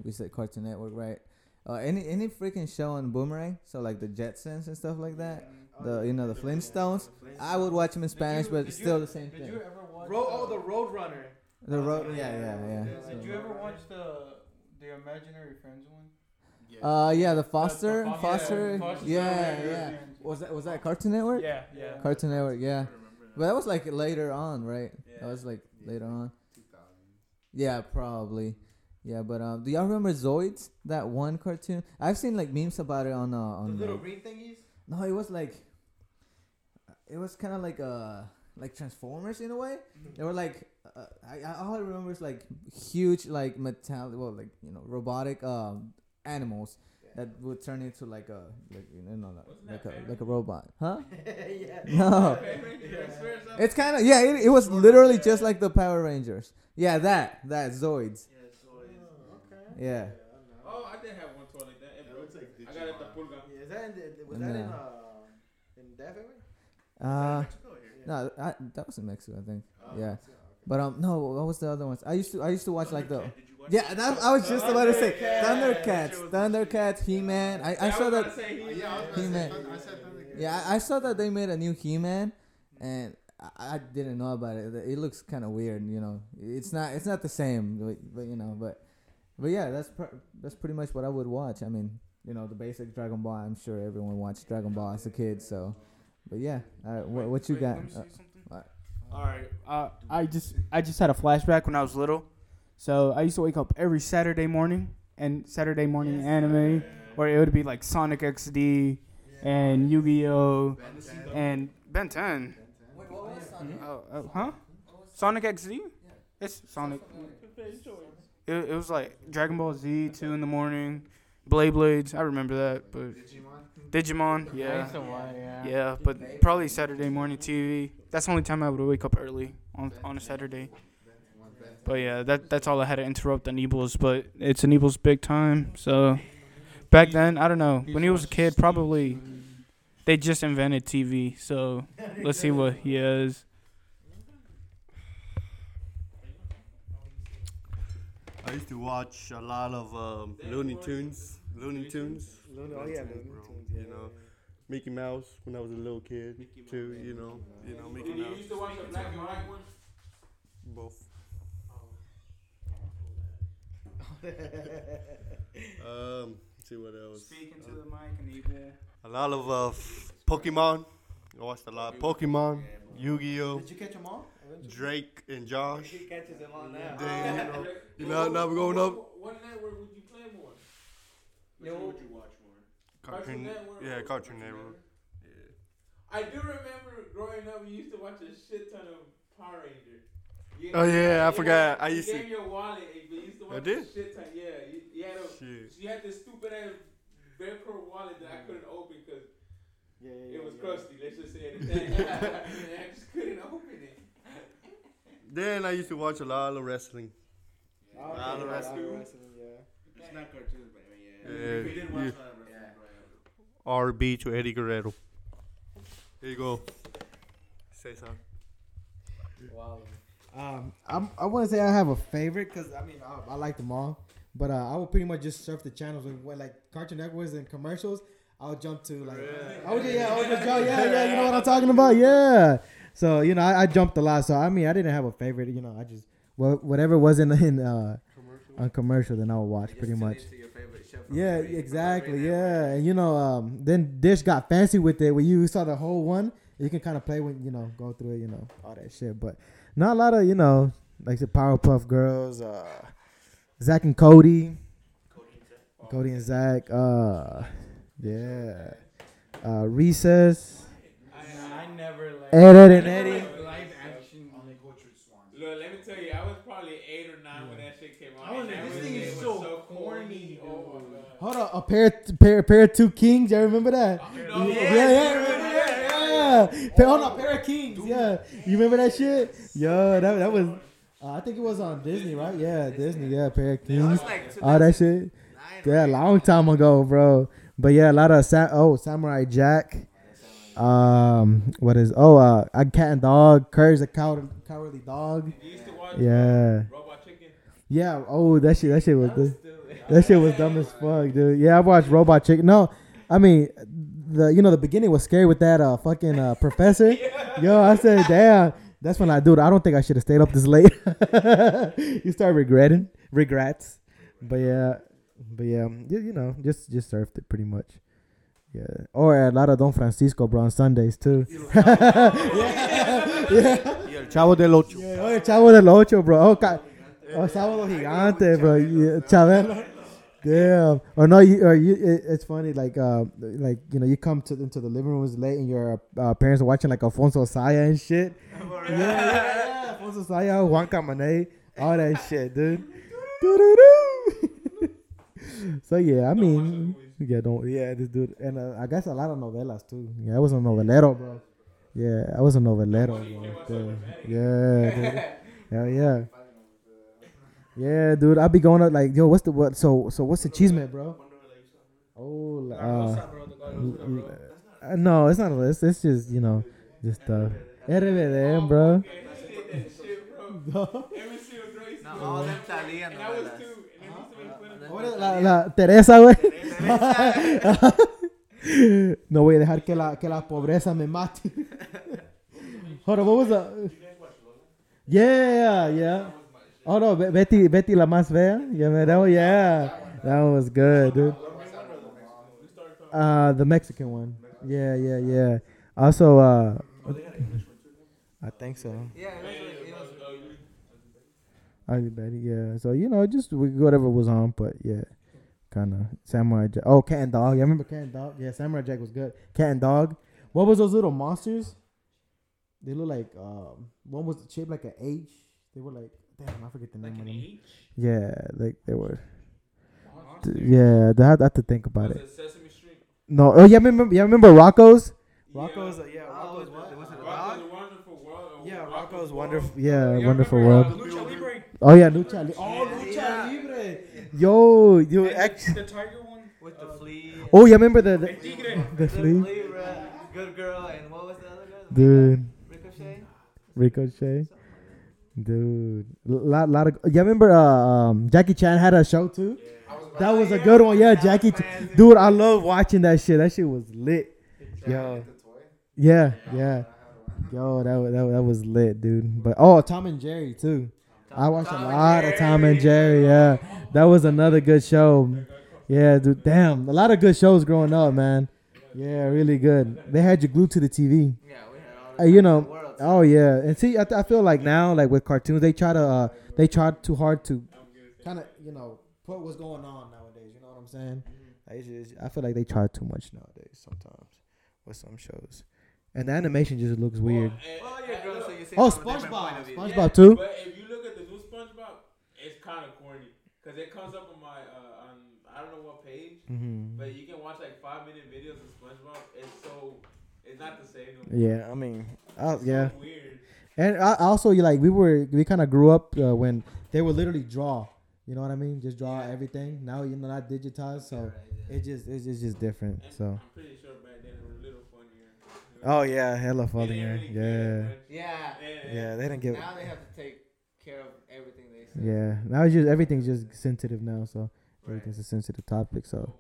we said Cartoon Network, right? Uh, any any freaking show on Boomerang. So like the Jetsons and stuff like that. The you know the Flintstones. I would watch them in Spanish, but it's still the same Did thing. you ever watch? Ro- oh, the Road Runner. The road, yeah, yeah, yeah. Did So- you ever watch the the Imaginary Friends one? Uh, yeah, the The- the Foster, Foster- Foster, Foster yeah, Family yeah. Was that was that Cartoon Network? Yeah, yeah. Cartoon Network, yeah. But that was like later on, right? That was like Yeah. later on. 2000. Yeah, probably. Yeah, but um, do y'all remember Zoids? That one cartoon. I've seen like memes about it on uh, on The little like- green thingies. no, it was like. It was kind of like uh like Transformers in a way. They were like, uh, I, I all I remember is like huge like metallic, well like you know robotic um animals that would turn into like a like you know like a like a robot, huh? yeah. No. It's kind of yeah. It, it was literally just like the Power Rangers. Yeah, that that Zoids. Yeah. Oh, I did have one toy like that. It That broke. looks like I got it at the Pulga. Yeah, is that in the, was that in No. uh in that family? Uh, Mexico no, I, that was in Mexico, I think. Oh, Yeah. Mexico, okay. But um, no, what was the other ones? I used to I used to watch like the. Did you watch Yeah, that, I was just about to say Thundercats. Thundercats, Thundercats, He Man. I, I saw that. Uh, yeah, I He Man. Thunder- I said Thundercats. Yeah, I, I saw that they made a new He Man, and I, I didn't know about it. It looks kind of weird, you know. It's not it's not the same, but, but you know, but but yeah, that's pr- that's pretty much what I would watch. I mean, you know, the basic Dragon Ball. I'm sure everyone watched Dragon Ball as a kid, so. But yeah, uh, what what you got? let me see Uh, All right. Uh, I just I just had a flashback when I was little. So I used to wake up every Saturday morning and Saturday morning anime, or it would be like Sonic XD and Yu-Gi-Oh and Ben 10. What was hmm? Oh, oh, huh? Sonic XD? It's Sonic. It, it was like Dragon Ball Z two in the morning, Blade Blades. I remember that, but Digimon. I Yeah. used to watch, yeah. Yeah, but probably Saturday morning TV. That's the only time I would wake up early on on a Saturday. But yeah, that that's all I had to interrupt Aniebles. But it's Aniebles' big time. So back then, I don't know. When he was a kid, probably they just invented TV. So let's see what he is. I used to watch a lot of um, Looney Tunes. Looney Tunes. Looney- oh, yeah, Looney Looney bro. Tunes, You know, Mickey Mouse when I was a little kid too. You know, you know Mickey Mouse. You used to watch the black and white one? Both. um, let's see what else. Speaking to the mic, Aniebel. A lot of uh, f- Pokemon. I watched a lot of Pokemon, Yu-Gi-Oh, Did you catch them all? Drake and Josh. catches them all now. Then you know, you know, now we're going up. What, what network would you play more? Which one would you watch more? Cartoon, Network yeah, Cartoon Network. I do remember growing up, we used to watch a shit ton of Power Ranger. You Oh, yeah, I forgot. had- I you used to- gave me a wallet, you used to I did? shit ton. Yeah, you, you had a, Shit. you had this stupid ass Velcro wallet that I couldn't open because Yeah, yeah, it was yeah. crusty. Let's just say it. and I just couldn't open it. Then I used to watch a lot of wrestling. Oh, Ah, okay, the yeah, wrestling. wrestling, yeah. It's not cartoons, but I mean, yeah. Yeah, we did yeah. watch a lot of wrestling growing up. RB to Eddie Guerrero. There you go. Say something. Um, I'm, I want to say I have a favorite because I mean I, I like them all, but uh, I would pretty much just surf the channels when like Cartoon Networks and commercials. I'll jump to like, I would, yeah, I would just jump, yeah, yeah, you know what I'm talking about, yeah. So you know, I, I jumped a lot. So I mean, I didn't have a favorite. You know, I just whatever was in uh, on commercial, then I would watch pretty much. Yeah, exactly. Yeah, and you know, um, then Dish got fancy with it. When you saw the whole one, you can kind of play when you know go through it, you know, all that shit. But not a lot of you know, like the Powerpuff Girls, uh, Zack and Cody, Cody and Zack. Uh, yeah, uh, Recess, I, I never like. Ed, Edd, and Eddy. Live action. Look, let me tell you, I was probably eight or nine when that shit came out. I was like, this thing it is was so corny. corny, Oh. Hold on, a pair, pair, pair of two kings. You remember that? No, yeah, yeah, yeah, remember that? Yeah. On, pair of kings. Yeah, you remember that shit? Yo, that that was. Uh, I think it was on Disney, right? Yeah, Disney. Yeah, pair of kings. All that shit. Yeah, long time ago, bro. But yeah, a lot of sa- oh Samurai Jack. Um, what is oh uh a cat and dog. Courage the coward, cowardly dog. You used to watch Yeah. Robot Chicken? Yeah. Oh, that shit. That shit was that shit was dumb as fuck, dude. Yeah, I watched Robot Chicken. No, I mean the you know the beginning was scary with that uh fucking uh professor. Yo, I said, damn. That's when I, dude. I don't think I should have stayed up this late. you start regretting, regrets. But yeah, but yeah, you, you know, just just surfed it pretty much. Yeah, or a lot of Don Francisco, bro, on Sundays too. yeah, yeah. Chavo del Ocho. Yeah, oye, Chavo del Ocho, bro. Oh, ca- oh Sábado Gigante, bro. Yeah, Chabelo. Damn. Or no, you, or you, it, it's funny, like, uh, like you know, you come to into the living room rooms late, and your uh, parents are watching like Alfonso Saya and shit. yeah, yeah, yeah. Alfonso Saya, Juan Camané, all that shit, dude. So yeah, I mean, yeah, don't, yeah, this dude, and uh, I guess a lot of novelas too. Yeah, I was a novelero, bro. Yeah, I was a novelero, bro. Yeah, dude. Hell yeah. Yeah, dude, I'll be going up like, yo, what's the what? So, so what's the cheese man, bro? Oh, uh, uh, no, it's not a list. It's just you know, just uh, RBD, bro. Every single girl used to No, them Thalia And I was novelas. two. And they used to make fun of What is La, la Teresa, güey. no voy a dejar que la, que la pobreza me mate. Hold on, what was the? Yeah, yeah. Oh no, Be- Betty, Betty la más fea. Yeah, man, that one, yeah, that one was good, dude. Uh, the Mexican one. Yeah, yeah, yeah. Also, uh, I think so. Yeah, Betty, yeah. So you know, just whatever was on, but yeah, kind of Samurai Jack. Oh, Cat and Dog. Yeah, I remember Cat and Dog. Yeah, Samurai Jack was good. Cat and Dog. What was those little monsters? They look like um, one was shaped like an H. They were like, damn, I forget the name of them. Yeah, like they were. Th- Yeah, I have, I have to think about it. Sesame Street? No, oh yeah, remember? Yeah, remember Rocko's? Rocko's, uh, yeah, Oh, Rocko's. what- Was it Rocko's? Wonderful World. Yeah, Rocko's Rocko's wonderful. Yeah, Yeah, wonderful world. uh, Lucha Libre. Oh yeah, Lucha Libre. Oh, Lucha Yeah. Libre. Yo, you And actually. the tiger one. with the flea. Oh yeah, remember the the, the the flea, flea. Good girl, and what was the other girl? dude. Ricochet. Ricochet, dude. Lot lot of. Yeah, remember uh, um, Jackie Chan had a show too. That was a good one. Yeah, Jackie. Ch- dude, I love watching that shit. That shit was lit. Yo. Yeah, yeah. Yo, that was, that, was- that was lit, dude. But oh, Tom and Jerry too. I watched a Tom and lot of Tom and Jerry. Yeah, that was another good show. Yeah, dude. Damn, a lot of good shows growing up, man. Yeah, really good. They had you glued to the TV. Yeah, we had all the you know. Oh yeah, and see, I, th- I feel like now, like with cartoons, they try to, uh, they try too hard to, kind of, you know, put what's going on nowadays. You know what I'm saying? Like, it's just- I feel like they try too much nowadays sometimes with some shows, and the animation just looks weird. Well, Well, you're grown, so you see Oh, from a different SpongeBob, point of view. SpongeBob Yeah, too. But if you look at the new SpongeBob, it's kind of corny because it comes up on my uh, on I don't know what page, hmm but you can watch like five minute videos of SpongeBob. It's so it's not the same. No. Yeah, I mean, uh, yeah, weird. and I, also you like we were we kind of grew up uh, when they would literally draw. You know what I mean? Just draw everything. Now you know not digitized, so it just it's just, just different. And So. I'm pretty sure back then it was a little funnier. you know? Oh yeah, hella They didn't funnier. really care Yeah. Yeah. Yeah. They didn't give. Now they have to take care of everything they say. Yeah, now it's just everything's just sensitive now, so everything's a sensitive topic. So,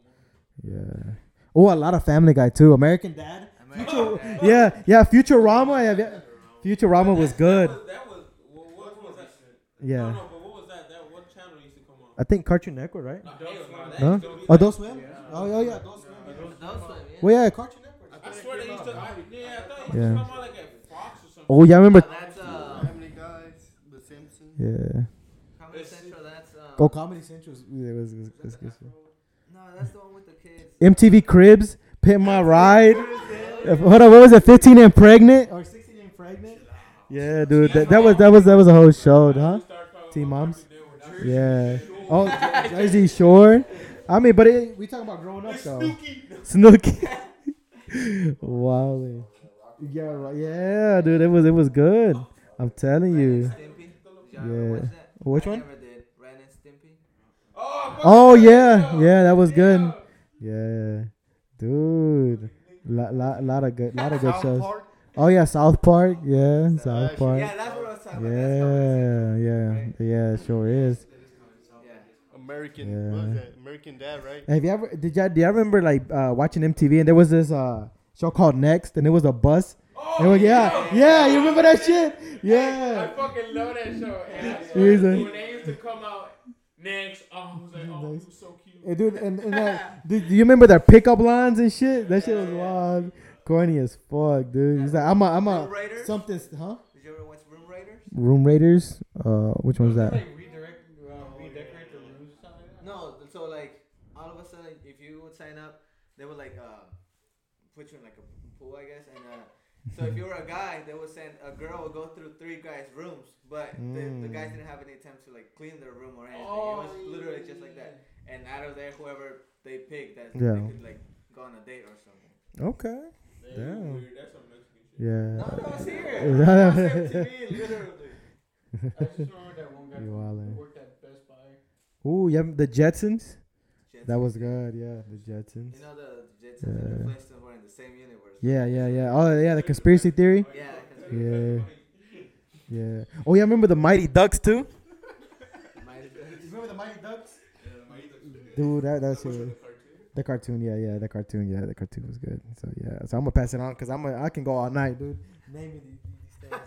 yeah. Oh, a lot of Family Guy too. American Dad. American Dad. Yeah, yeah. Futurama. Yeah, yeah. Futurama was good. That was, that was well, what was that? Yeah, no, but what was that? That what channel used to come on? I think Cartoon Network, right? No, hell no, No? used to be Oh, like- Adult Swim. Oh, yeah, yeah. Adult Swim. Adult Swim, yeah. Well, yeah, Cartoon Network. I swear they used to. I, yeah, I thought it used Yeah. to come on like at Fox or something. Oh, yeah, I remember. That's uh, Family Guys, The Simpsons. Yeah. Comedy Central. That's um. Oh, Comedy Central. was- Yeah, it was, it was, it was good. No, that's the one with the kids. MTV Cribs, Pimp My Ride. Hold on, what was it? 15 and pregnant or 16 and pregnant? Yeah, dude, that, that was that was that was a whole show, huh? Teen Moms. Yeah. Oh, Jer- Jersey Shore. I mean, but it, we talking about growing up though. Snooki. wow. Yeah, right. yeah, dude, it was it was good. I'm telling you. and Stimpy. Did y'all ever Yeah. Which I one? never did. Ren and Stimpy. Oh yeah, yeah, that was good. Yeah, dude, lot lot lot of good, lot of good South shows. Park. Oh yeah, South Park. Yeah, South South- Park. Yeah, that's what I was talking about. That's Yeah, yeah, yeah. Sure is. American, Yeah. what was that? American Dad, right? Have you ever? Did you? Do you remember like uh, watching MTV and there was this uh, show called Next and it was a bus. Oh, was- yeah, yeah. You remember that shit? Yeah. I Yeah. fucking love that show. And I He's swear, when they used to come out next, oh, I was like, oh, it was so cute. And dude, and, and that, do, do you remember their pickup lines and shit? That shit was wild, corny as fuck, dude. He's like, I'm a, I'm a Room something, huh? Did you ever watch Room Raiders? Room Raiders. Uh, which one's that? redirect, uh, redecorate the rooms or something like that? No, so like all of a sudden, if you would sign up, they would like uh, put you in like a pool, I guess, and uh, so if you were a guy, they would send a girl would go through three guys' rooms, but the, the guys Mm. didn't have any time to like clean their room or anything. Oh, it was literally just like that. And out of there, whoever they picked, that Yeah. they could like go on a date or something. Okay. They Damn. weird. That's some Mexican shit. Yeah. No, no, it's here. Yeah. It's on literally. I just remember that one guy You who worked at Best Buy. Ooh, yeah, the Jetsons. Jetsons. That was good. Yeah, the Jetsons. You know the Jetsons and the Yeah. Flintstones were in the same universe. Yeah, yeah, yeah. Oh, yeah, the conspiracy theory. Yeah. 'cause Yeah. Yeah. Oh, yeah, remember the Mighty Ducks too. Mighty Ducks. Remember the Mighty Ducks? Dude, that that shit. was- The cartoon, yeah, yeah, the cartoon, yeah, the cartoon was good. So yeah, so I'm gonna pass it on because I'm a, I can go all night, dude. Name me these, these things.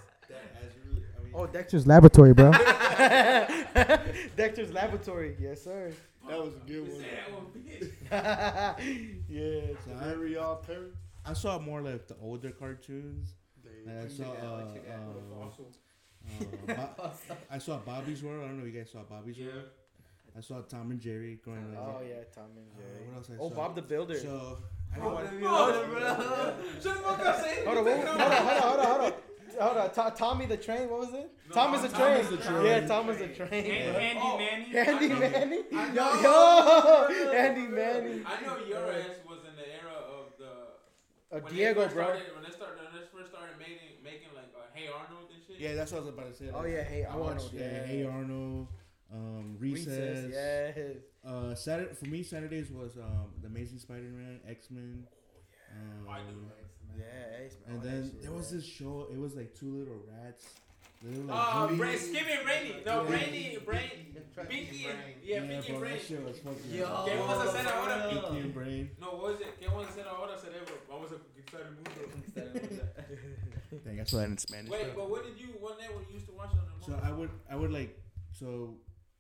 Oh, Dexter's Laboratory, bro. Dexter's Laboratory, yes sir. That was a good one. yeah. So I, Perry off Perry. I saw more like the older cartoons. Like I saw uh, uh, uh, Bo- I saw Bobby's World. I don't know if you guys saw Bobby's World. I saw Tom and Jerry growing up. Oh yeah, Tom and Uh, Jerry. what else I Oh, saw? Bob the Builder. So I Oh, watched- the Builder, bro. Shut the fuck up, say Hold on, hold on, hold on, hold on, hold on. Hold on, To- Tommy the Train. What was it? Thomas the Train. Yeah, Thomas the Train. And bro. Handy Oh. Manny. Andy I know. Manny. I Yo, know. yo, Andy Manny. I know your ass was in the era of the Uh, when Diego, they bro. Started, when they started, when they first started making making like uh, Hey Arnold and shit. yeah, that's what I was about to say. Oh like, yeah, hey Arnold. watched Yeah, yeah, Hey Arnold, um, Recess. Yes. Uh, Saturday for me Saturdays was um the Amazing Spider-Man, X Men. Um, I do. Yeah. Ace, man. and All then shit, there was man. this show. It was like two little rats. They were like Uh, bullies. Bra- Skippy and Rainy. No, Yeah. Rainy, Brain, Pinky and yeah, Pinky bro, and Brain. that shit was fucking. Yo. ¿Qué vamos a hacer ahora? Pinky and Brain. No, what was it? ¿Qué vamos a hacer ahora, cerebro? Vamos a conquistar el mundo. Dang, that's what in Spanish. Wait, bro. but what did you? What network you used to watch on the? So I would, I would like, so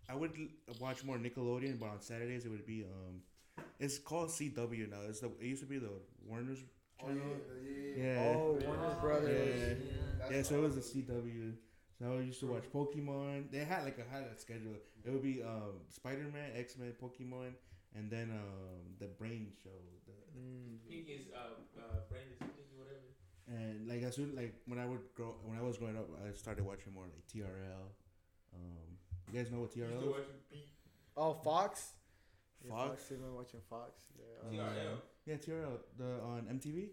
I would watch more Nickelodeon, but on Saturdays it would be um, it's called CW now. It's the it used to be the Warner's channel. Yeah. Oh, Warner Brothers. Yeah. Yeah, so it was the CW. So I used to watch Pokemon. They had like a had a schedule. It would be um, Spider Man, X Men, Pokemon, and then um, the Brain Show. The, Pinky's uh, uh, Brain is Pinky, whatever. and like as soon like when I would grow when I was growing up, I started watching more like TRL. Um, you guys know what You TRL used is? to watch Pink. Oh, Fox. Yeah, Fox? Fox. I've watching Fox. Yeah. TRL. Yeah, TRL the on MTV.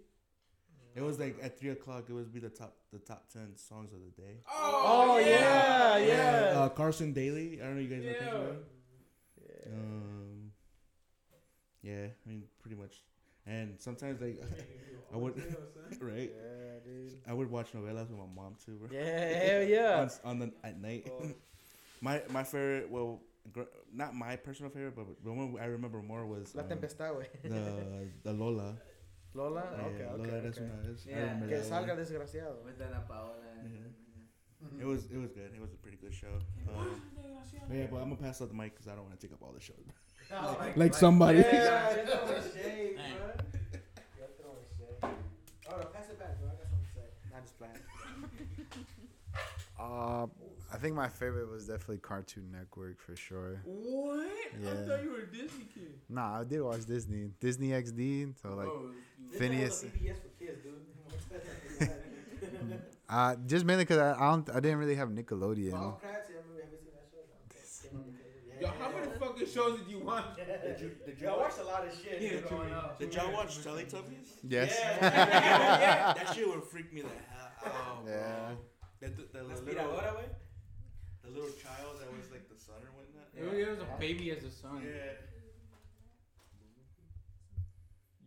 It was like at three o'clock. It would be the top the top ten songs of the day. Oh, yeah, yeah. Uh, Carson Daly. I don't know you guys know Yeah. Carson Daly. Yeah. Um, yeah, I mean pretty much. And sometimes like I would right. Yeah, dude. I would watch novelas with my mom too, bro. Yeah, hell yeah. on, on the at night. My my favorite, well, gr- not my personal favorite, but the one I remember more was La um, tempestad, güey. the the Lola. Lola. Yeah, Okay, okay. Lola, that's okay. what I Yeah. Que salga one. desgraciado. With Ana Paola. It was it was good. It was a pretty good show. Um, yeah, but I'm gonna pass out the mic because I don't want to take up all the show. Oh, like, like- somebody. Yeah, you're throwing shade, bro. You're throwing shade. Oh, no, pass it back, bro. I got something to say. Not just playing. Uh, I think my favorite was definitely Cartoon Network for sure. What? Yeah. I thought you were a Disney kid. Nah, I did watch Disney, Disney XD. So like, oh, Phineas. PBS for kids, dude. uh, just mainly because I, I don't, I didn't really have Nickelodeon. Wild Kratts, you ever, ever seen that show? No. Yo, how many fucking shows did you watch? Did you did Yeah, I watched a lot of shit Yeah, growing up. did y'all watch Teletubbies? Yes. Yeah. that shit would freak me the hell out. bro. Yeah. The, the, the, Las little, Miradoras, güey. The little child that was like the son or whatnot. It was a baby as a son. Yeah.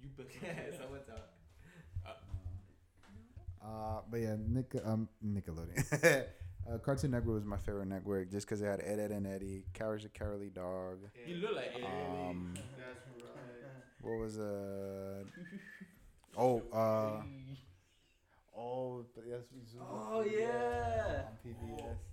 You bet. Someone's out. Uh, but yeah, Nick, um, Nickelodeon. uh, Cartoon Network was my favorite network just because it had Ed, Edd, and Eddy, Courage the Cowardly Dog. You look like Eddy. Um, what was uh? Oh, uh. Oh, but yes, Oh, yeah. On PBS.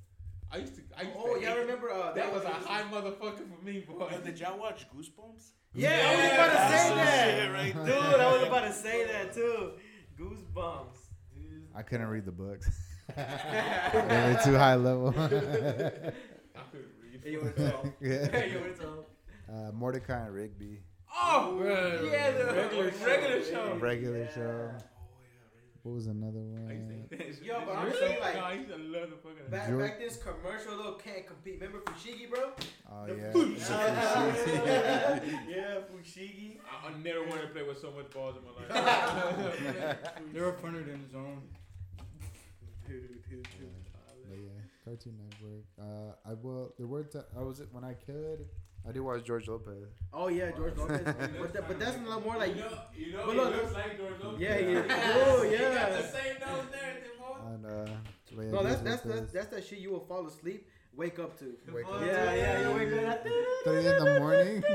I used to. I used Oh, to y'all remember uh, That was a high motherfucker for me, boy. Yo, did y'all watch Goosebumps? Yeah, I was about to say that. shit right Dude, I was about to say that too. Goosebumps. Dude. I couldn't read the books. they were too high level. I couldn't read. Hey, you were tall. yeah. Hey, you were tall. Uh, Mordecai and Rigby, Oh, bro. Yeah, the regular, regular show. regular show. What was another I used to one? hate that shit. Yo, but I'm Really? saying, like- no, I used to love the fucking. Back, George- back this commercial though can't compete. Remember Fushigi, bro? Oh The yeah. Fushigi. yeah, Fushigi. I, I never wanted to play with so much balls in my life. They were funner in his own. But yeah, Cartoon Network. Uh, I will. There were. T- I was it when I could. I did watch George Lopez. Oh yeah, George Lopez. but, that, but that's a lot more like. you know, you know, But he look, looks like George Lopez. Yeah, he- oh, He got yeah. the same nose and everything, boy. And uh, but yeah, No, that's that's that's, that's that shit you will fall asleep, wake up to. Wake Oh, up. Yeah, yeah, you wake up. Three in the morning.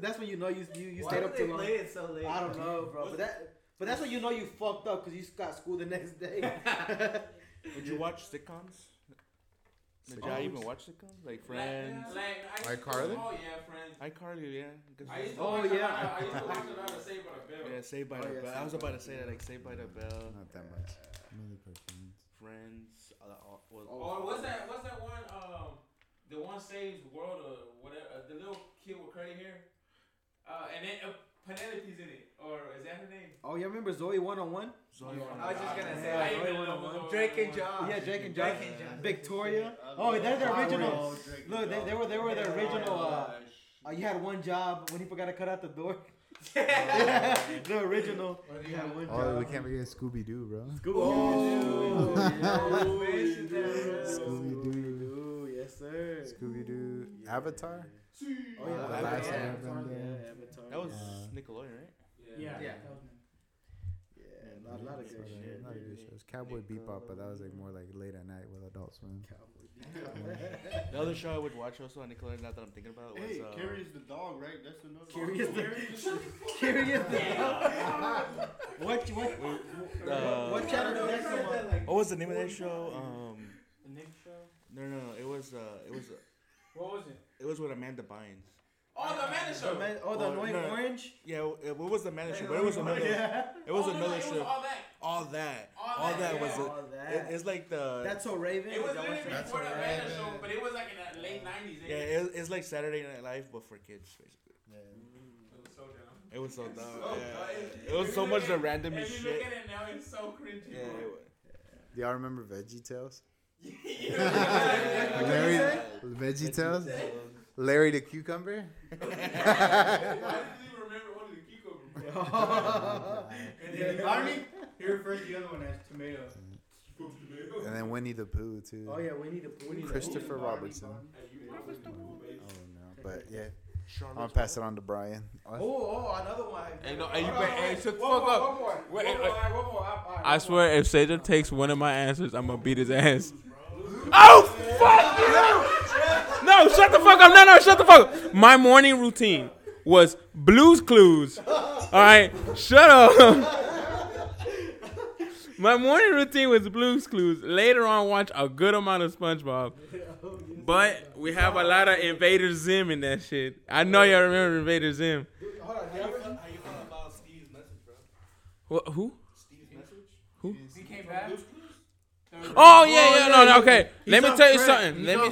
That's when you know you you, you Why stayed up too long. play it so late? I don't know, bro. But that but that's when you know you fucked up because you got school the next day. Did you watch sitcoms? Did y'all even watch sitcoms like Friends? iCarly? Oh yeah, Friends. iCarly, yeah. 'cause- I used to Oh, watch a yeah. lot of- I used to watch a lot of Saved by the Bell. yeah, Saved by Oh, the yeah, Bell. I was about to say that like Saved by the Bell, Not that much. Mainly cartoons. Friends. Uh, uh, was, Or what's that? What's that one? Um, the one saves the world or whatever. Uh, the little kid with curly hair. Uh, and then uh, Penelope's in it, or is that her name? Oh, you remember Zoey one on one? Zoey I was just gonna say I like, even Zoey know one on who one. Zoey Drake and was. Josh. Yeah, Drake and Josh. Drake and Josh. Victoria. Oh, they're the original. Look, they, they were they were the original. Uh, uh, you had one job when he forgot to cut out the door. the original. You had one Oh, we can't forget Scooby Doo, bro. Oh, Scooby Doo. Doo, yes sir. Scooby Doo. Avatar? Oh yeah, The Avatar. last Yeah, Avatar. that was Nickelodeon, right? Yeah. Yeah. that was me. Yeah, a lot, lot of good Sort of, shit. A lot of good shows. Cowboy Bebop, but that was like more like late at night with Adult Swim. The other show I would watch also on Nickelodeon, now that I'm thinking about, was Hey, uh, Curious the dog, right? That's another. Curious the Curious the What what uh, what channel did that what was the name of that show? Um, The Nick show. no, no, no. It was uh, it was uh, What was it? it was with Amanda Bynes. Oh, the Amanda The Show. man, oh, the Oh, annoying no. orange. Yeah, it, what was the Amanda show? But it was another. It was Oh, no, no, another it was show. all that. All that. All All that, that yeah. was. All A, that. it, it's like the. That's so Raven. It was Y'all literally that? before the Amanda Show, but it was like in the late '90s. Eh? yeah, it, it's like Saturday Night Live, but for kids, basically. Mm. It was so dumb. It was so dumb. So yeah. dumb. It was If so much look the at- randomest If you look at it now, it's so cringy. Yeah, it. Do y'all remember Veggie Tales? Yeah. Larry, Veggie Tales? Larry the Cucumber? Why did you remember only the cucumber? And then Barney, he refers to the other one as tomato. And then Winnie the Pooh, too. Oh yeah, we need to. We need to. Christopher Robertson. Oh, no. But yeah, I'm going to pass it on to Brian. Oh, oh, another one. Hey, no, hey, you Hold hey, shut the fuck more, up. One more. Wait, one more. hey. one more. all right, I swear, if Cedar takes one of my answers, I'm gonna beat his ass. Oh fuck you! No, shut the fuck up! No, no, shut the fuck up! My morning routine was Blues Clues. All right, shut up. My morning routine was Blues Clues. Later on, watch a good amount of SpongeBob. But we have a lot of Invader Zim in that shit. I know y'all remember Invader Zim. Hold on, you ever- How you feel about Steve's message, bro? What, who? Steve's message? He came back. Oh yeah, yeah, no, no, okay. Let me tell you something. Let me.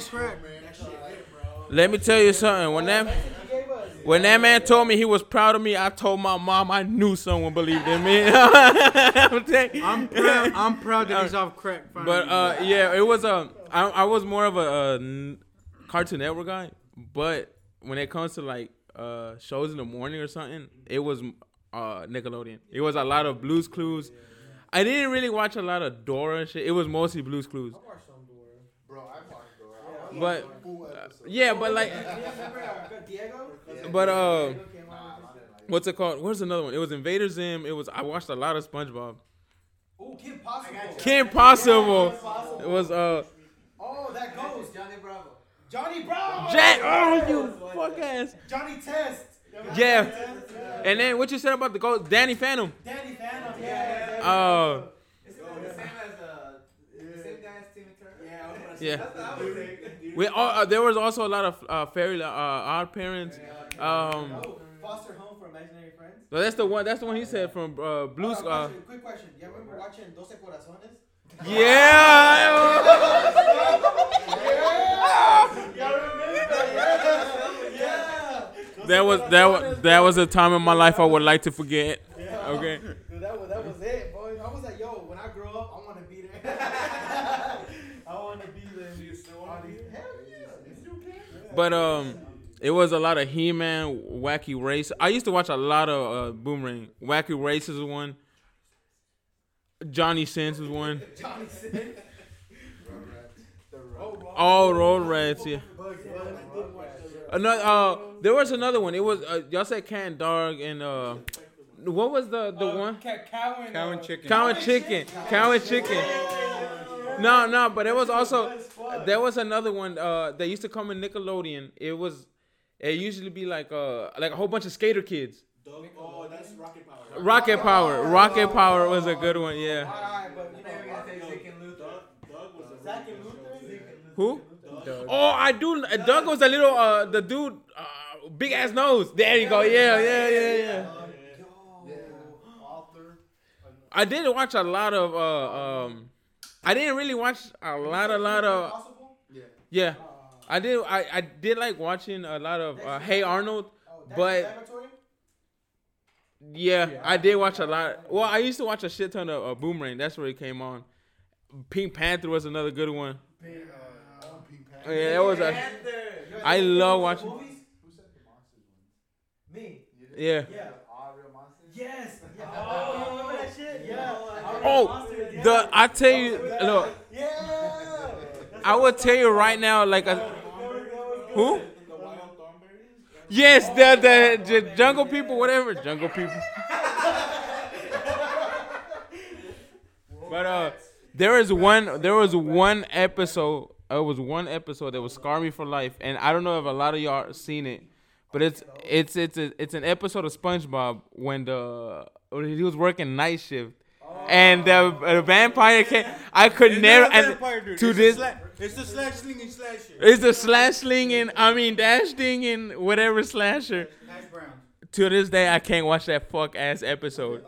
Let me tell you something. When that when that man told me he was proud of me, I told my mom I knew someone believed in me. I'm, I'm proud. I'm proud that he's off crack. but uh, yeah, it was a. I, I was more of a, n- Cartoon Network guy, but when it comes to like uh shows in the morning or something, it was uh Nickelodeon. It was a lot of Blues Clues. I didn't really watch a lot of Dora shit. It was mostly Blues Clues. Bro, I watched Dora. But uh, yeah, but like, but uh, what's it called? Where's another one? It was Invader Zim. It was I watched a lot of SpongeBob. Oh, Kim Possible. Kim Possible. It was uh Oh, that goes. Johnny Bravo. Johnny Bravo. Jack. Oh, you fuck ass. Johnny Test. Yeah. And then what you said about the ghost, Danny Phantom. Danny Phantom. Yeah. yeah, Uh, Is it the same as uh, the same guy as Timmy Turner? Yeah. Yeah. That's what I was thinking. We all, uh, there was also a lot of uh, fairy uh, odd parents. Um, Oh, Foster Home for Imaginary Friends. so that's the one. That's the one he said from uh, Blues. Uh, question, quick question. You remember watching Doce Corazones? yeah. That was that was that was a time in my life I would like to forget. Okay. Dude, that was that was it, boy. I was like, yo, when I grow up, I want to be there. I want to be there. Do you still want to be there? Hell yeah. You still can. But um, it was a lot of He-Man, Wacky Race. I used to watch a lot of uh, Boomerang. Wacky Race is one. Johnny Sins was one. Johnny Sins. All Road Rats, yeah. Bugs Bunny. Didn't watch those. Another, uh, there was another one. It was uh, y'all said Cat and Dog and uh, what was the the one? Cow and, Cow and uh, chicken. Cow and Chicken. Cow and Chicken. No, no, but it was also there was another one uh that used to come in Nickelodeon. It was it usually be like uh like a whole bunch of skater kids. Oh, that's Rocket Power. Rocket Power. Rocket Power was a good one. Yeah. Alright, but you know, we gotta take Chicken Luther. Who? Oh, I do. uh, Doug was a little uh the dude, uh, big ass nose. There you go. Yeah, yeah, yeah, yeah. I did watch a lot of uh um. I didn't really watch a lot, a lot of. Yeah, I did. I I did like watching a lot of uh, Hey Arnold, but yeah, I did watch a lot. Well, I used to watch a shit ton of uh, Boomerang. That's where it came on. Pink Panther was another good one. Yeah, that was a. I love watching. Me. Yeah. Yeah. Yes. Yeah. Oh? Yeah. The I tell you, look. I will tell you right now, like a who? Yes, the the, the jungle people, whatever jungle people. But uh, there is one. There was one episode. It was one episode that was scar me for life, and I don't know if a lot of y'all seen it, but it's it's it's a, it's an episode of SpongeBob when the when he was working night shift, and the, the vampire came. I could never and to this. It's the slash slinging slasher. It's the slash slinging, I mean dash and whatever slasher. To this day, I can't watch that fuck ass episode.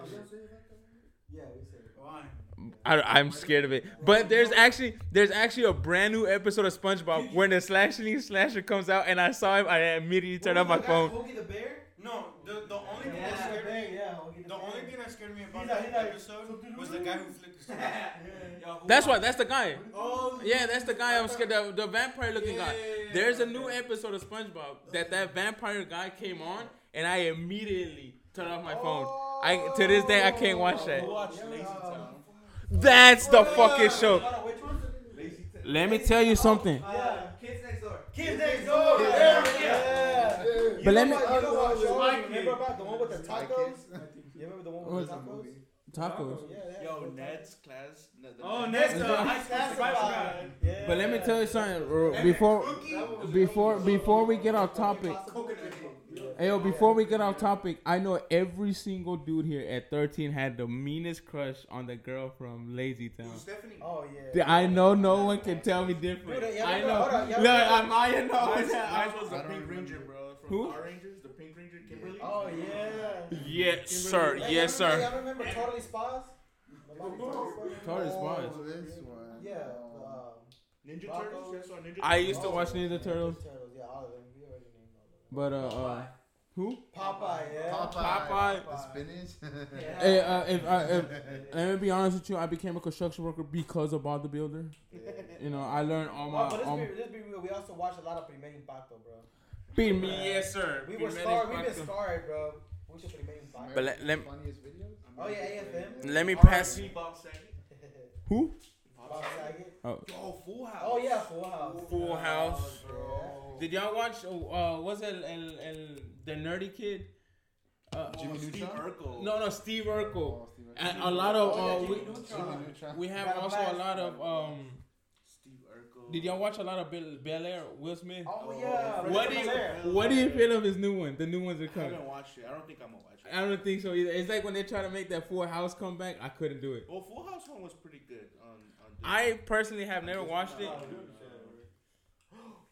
I, I'm scared of it. But there's actually there's actually a brand new episode of SpongeBob when the slash slinging slasher comes out, and I saw him. I immediately turned off my phone. Hoogie the bear? No, the, the only thing that scared me, Yeah, Hoogie the only thing that scared me about He's that he's like- episode was the guy who flipped the switch. That's why. That's the guy. Oh, Yeah, that's the guy I'm scared. The, the vampire looking guy. There's a new episode of SpongeBob that that vampire guy came on, and I immediately turned off my phone. I to this day I can't watch that. That's the fucking show. Let me tell you something. Kids next door. Kids next door. Yeah. But let me. You know what show? Remember about the one with the tacos? You remember the one with the tacos? Tacos. Yeah, yeah. Yo, Ned's class. Oh, next uh, high. Yeah. But let me tell you something before before before we get off topic. Hey, yo, before we get off topic, I know every single dude here at 13 had the meanest crush on the girl from Lazy Town. Stephanie. Oh yeah. I know no one can tell me different. Dude, yeah, I know. hold on, yeah, Look, hold on. I'm I know. Mine, I- mine was the Pink Ranger, bro. From Who? Power Rangers, the Pink Ranger, Kimberly. Oh yeah. Yes, sir. Hey, Yes, y'all remember- sir. Y'all remember Totally Spas? The Totally Spas? Spies. Oh, this one. Yeah. um, Ninja Turtles. You guys saw Ninja I used to watch Ninja Turtles, Turtles. Yeah, all of them. We already named all of them. But uh, uh who? Popeye. Yeah. Popeye. The spinach. Hey, uh, if, uh, if let me be honest with you, I became a construction worker because of Bob the Builder. You know, I learned all my. Oh, but all let's be, let's be real. We also watch a lot of Primer Impacto, bro. Be me, yes, sir. We Be were ready scarred. for We've been it. scarred, bro. We should Primer Impacto. But let, let, Funniest videos. Oh yeah, AFM. let me pass. R.I.P. Bob Saget. Who? Bob Saget. Oh, Oh, Full House. Oh yeah, Full House. Full House. Bro. Did y'all watch? Uh, was it el, el, the nerdy kid? Uh, Jimmy Steve Urkel. no, no, Steve Urkel. Oh, Steven. And a lot of Oh, uh, yeah, we, Jimmy Neutron. Neutron. we have also a lot of um. Steve Urkel. Did y'all watch a lot of Bel, Bel Air? Will Smith. Oh yeah. What do you Flair. What do you feel of his new one? The new ones are coming. I coming. haven't watched it. I don't think I'm gonna watch it. I don't think so either. It's like when they try to make that Full House come back. I couldn't do it. Well, Full House one was pretty good on on. Disney. I personally have never watched it.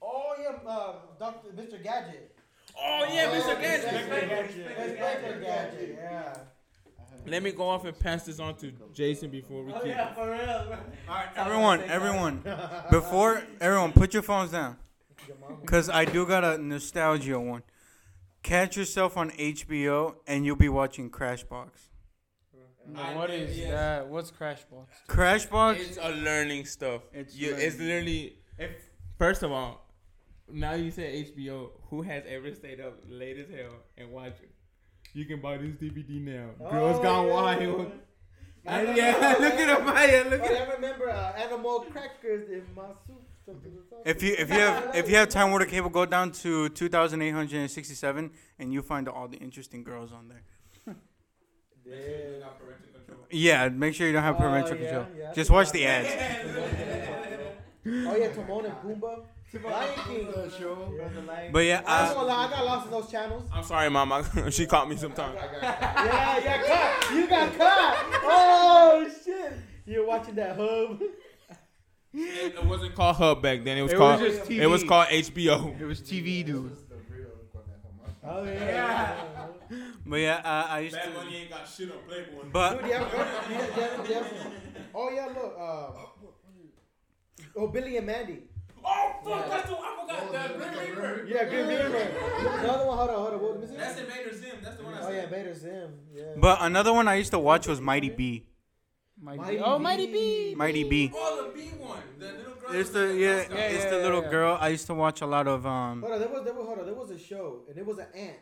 Oh yeah, uh, Doctor Mr. Gadget. Oh yeah, Mr. Mr. Gadget. Gadget. Gadget. Yeah. Let me go off and pass this on to Jason before we keep. for real, bro. Everyone, everyone, before everyone, put your phones down, cause I do got a nostalgia one. Catch yourself on HBO, and you'll be watching Crashbox. What is that? What's Crashbox? Crashbox. It's a learning stuff. It's you, it's literally. If First of all, now you say HBO. Who has ever stayed up late as hell and watched it? You can buy this DVD now. Girls Oh, Gone yeah. Wild. And yeah, look at him, Maya. Look Oh, at. I remember uh, animal crackers in my soup. Something or something. if you if you have if you have Time Warner cable, go down to two thousand eight hundred and sixty seven, and you find all the interesting girls on there. Yeah, make sure you don't have Oh, parental yeah, control. yeah. Just watch the ads. Oh yeah, Timon and Pumbaa. Lion King. show. The Lion But yeah, I, ain't gonna lie, I got lost in those channels. I'm sorry, mama. she caught me sometime. Yeah, you got caught. You got caught. Oh shit! You're watching that hub. It, it wasn't called Hub back then. It was It called. was just it was called HBO. It was TV, dude. Oh yeah. But yeah, uh, I used Bad to. Bunny ain't got shit on Playboy. But Dude, yeah, yeah, yeah, yeah. Oh yeah, look. Uh, oh, Billy and Mandy. Oh fuck! That's the one I forgot that Grim Reaper. Yeah, good Reaper. The other one, hold on, hold on. What, let me see. That's Invader Zim. That's the one I said. Oh yeah, said. Vader Zim. Yeah. but another one I used to watch was Mighty B. Mighty Mighty oh, Mighty B. Mighty B. Oh, the B one. The little girl. It's with the yeah, mascot. Yeah, it's yeah, the yeah, little yeah. girl. I used to watch a lot of um. Hold on, there was there was hold on, there was a show and it was an ant,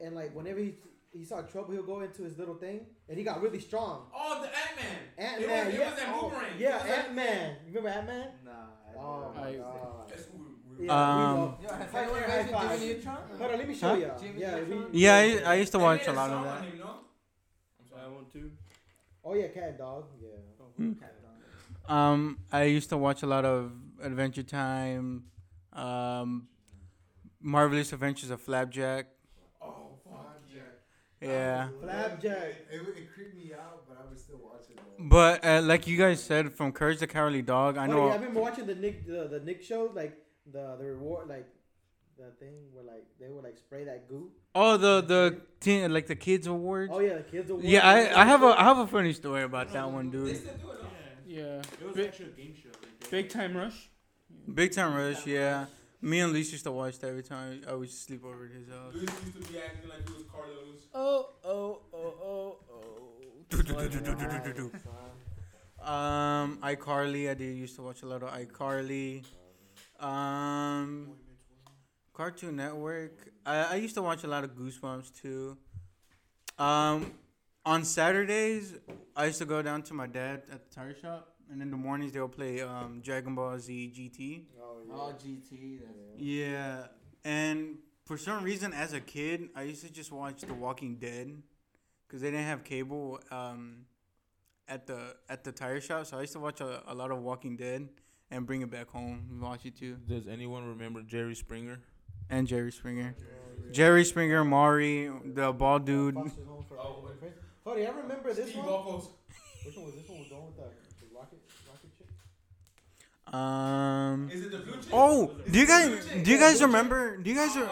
and like whenever he he saw trouble, he'll go into his little thing, and he got really strong. Oh, the Ant Man. Ant It Man, was- it yeah, was that oh, boomerang. It yeah, Ant Man. You remember Ant Man? Nah. Oh my god. That's who we- we- Yeah, Um, love- High five, high five. Hold on, let me show Huh? you. Jimmy Yeah, we, Yeah, I, I used to watch made a lot of that. him, no? I want to. Oh yeah, Cat and Dog. Yeah. Um, I used to watch a lot of Adventure Time, um, Marvelous Adventures of Flapjack. Oh fuck yeah. Yeah, Flapjack. It, it creeped me out, but I would still watch it. But uh, like you guys said, from Courage the Cowardly Dog, I I know. I've been watching the Nick the, the Nick show, like the the reward, like the thing where like they would like spray that goo. Oh, the the teen, like the kids awards. Oh yeah, the kids. Award. Yeah, I, I have a I have a funny story about that one, They dude. still do it, no? Yeah. It was Big, actually a game show. Like, big time rush. Big Time Rush, yeah. Me and Lisa used to watch that every time I would sleep over at his house. Luis used to be acting like he was Carlos. Oh, oh, oh, oh, oh. Um, iCarly, I did used to watch a lot of iCarly. Um, Cartoon Network. I, I used to watch a lot of Goosebumps too. Um, on Saturdays, I used to go down to my dad at the tire shop, and in the mornings they'll play um Dragon Ball Z GT. Oh yeah. Oh, GT. That's Yeah, and for some reason, as a kid, I used to just watch The Walking Dead, cause they didn't have cable um, at the at the tire shop. So I used to watch a, a lot of Walking Dead and bring it back home and watch it too. Does anyone remember Jerry Springer? And Jerry Springer, Jerry Springer, Maury, the bald dude. Foster's Oh, Orphan Kids. Hold on, I remember this Steve one. Buckles. Which one was this one? Was the one with the, the rocket rocket chick? Um. Is it the blue chick? Oh, do you guys do you guys remember? Do you guys re-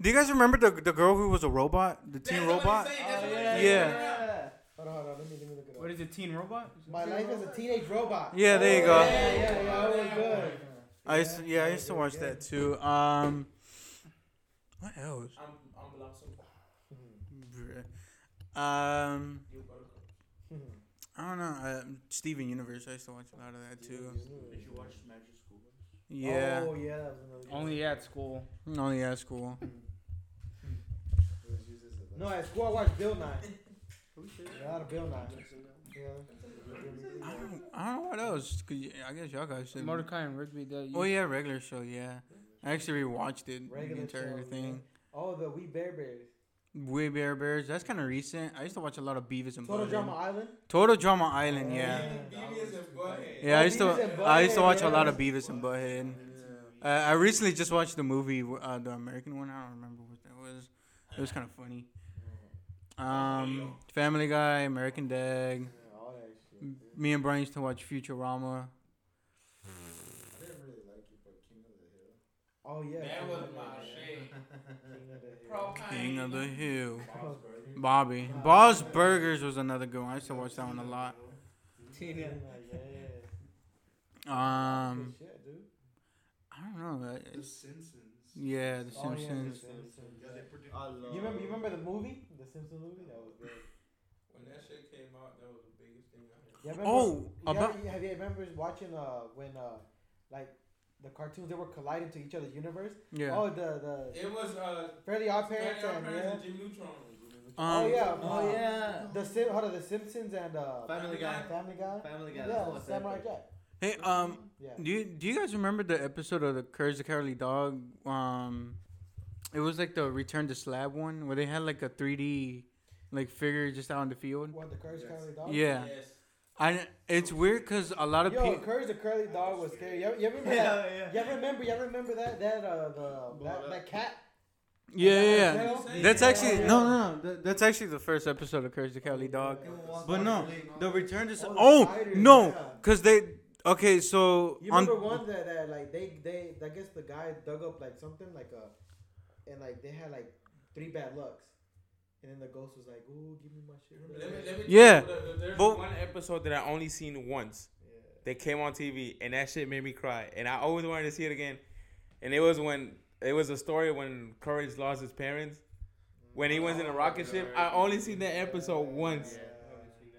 do you guys remember the the girl who was a robot, the teen That's what I'm robot? saying, that's what I'm yeah. saying. Yeah. Hold on, hold on. Let me let me look it up. What is it, Teen Robot? My life as a teenage robot. Yeah, there you go. Yeah, yeah, yeah. That was good. I used to, yeah, I used to watch that too. Um, what else? I'm, I'm Blossom. Um, I don't know. Uh, Steven Universe. I used to watch a lot of that too. Did you watch Magic School Bus? Yeah, Oh yeah, that was another. good Only at school. only at school. No, at school I watched Bill Nye. Yeah, a lot of Bill Nye. Yeah. I don't, I don't know what else. 'cause y- I guess y'all guys should. Mordecai and Rigby. That Oh yeah, regular show. Yeah, I actually rewatched it. Regular the entire show, thing. Oh, the We Bare Bears. We Bare Bears. That's kind of recent. I used to watch a lot of Beavis and Total Butthead. Drama Island. Total Drama Island. Yeah. Beavis. Yeah, I used Beavis to. I used to watch a lot of Beavis and Butthead. Uh, I recently just watched the movie, uh, the American one. I don't remember what that was. It was kind of funny. Um, Family Guy, American Dad. Yeah, all that shit. M- Me and Brian used to watch Futurama. Oh yeah. That King was of the my Hill. shit. King of the Hill. King of the Hill. Bob's Burgers. Bobby. Bob's Burgers was another good one. I used to watch that one a lot. Tina. Yeah. Um, Good shit, dude. I don't know. The Simpsons. yeah, The Oh, yeah, The Simpsons. Simpsons. Yeah, they predict- I love. You remember? You remember the movie, the Simpsons movie? That was good. When that shit came out, that was the biggest thing I heard. Yeah, remember, Oh, yeah, about yeah, have you remember watching uh when uh like the cartoons they were colliding to each other's universe? yeah. Oh, the the It was uh, Fairly Odd Fairly Parents Odd and Parents yeah. and Jimmy Neutron. oh Um, yeah. Oh yeah. The Sim, hold on, the Simpsons and uh Family Guy. Family Guy. Family Guy. Yeah, that's Samurai. Jack. Hey, um, Yeah. Do you do you guys remember the episode of the Courage the Cowardly Dog? Um, it was like the Return to Slab one where they had like a 3D like figure just out in the field. What the Courage the Cowardly Dog? Yeah, Yes. I it's weird because a lot of people Yo, people. Courage the Curly Dog was scary. You, you remember Yeah, that? yeah. You ever remember? You ever remember that that uh the that, that cat? Yeah, yeah, yeah. That's actually no, no, no. that- That's actually the first episode of Courage the Cowardly Dog. But no, the Return to Oh, Slab. the Oh spiders, no, because they Okay, so You on remember one that, that like they they I guess the guy dug up like something like a, and like they had like three bad lucks, and then the ghost was like, "Ooh, give me my shit." Yeah, There's but- one episode that I only seen once. Yeah. That came on TV, and that shit made me cry, and I always wanted to see it again. And it was when it was a story when Courage lost his parents. When he was in a rocket ship, I only seen that episode once,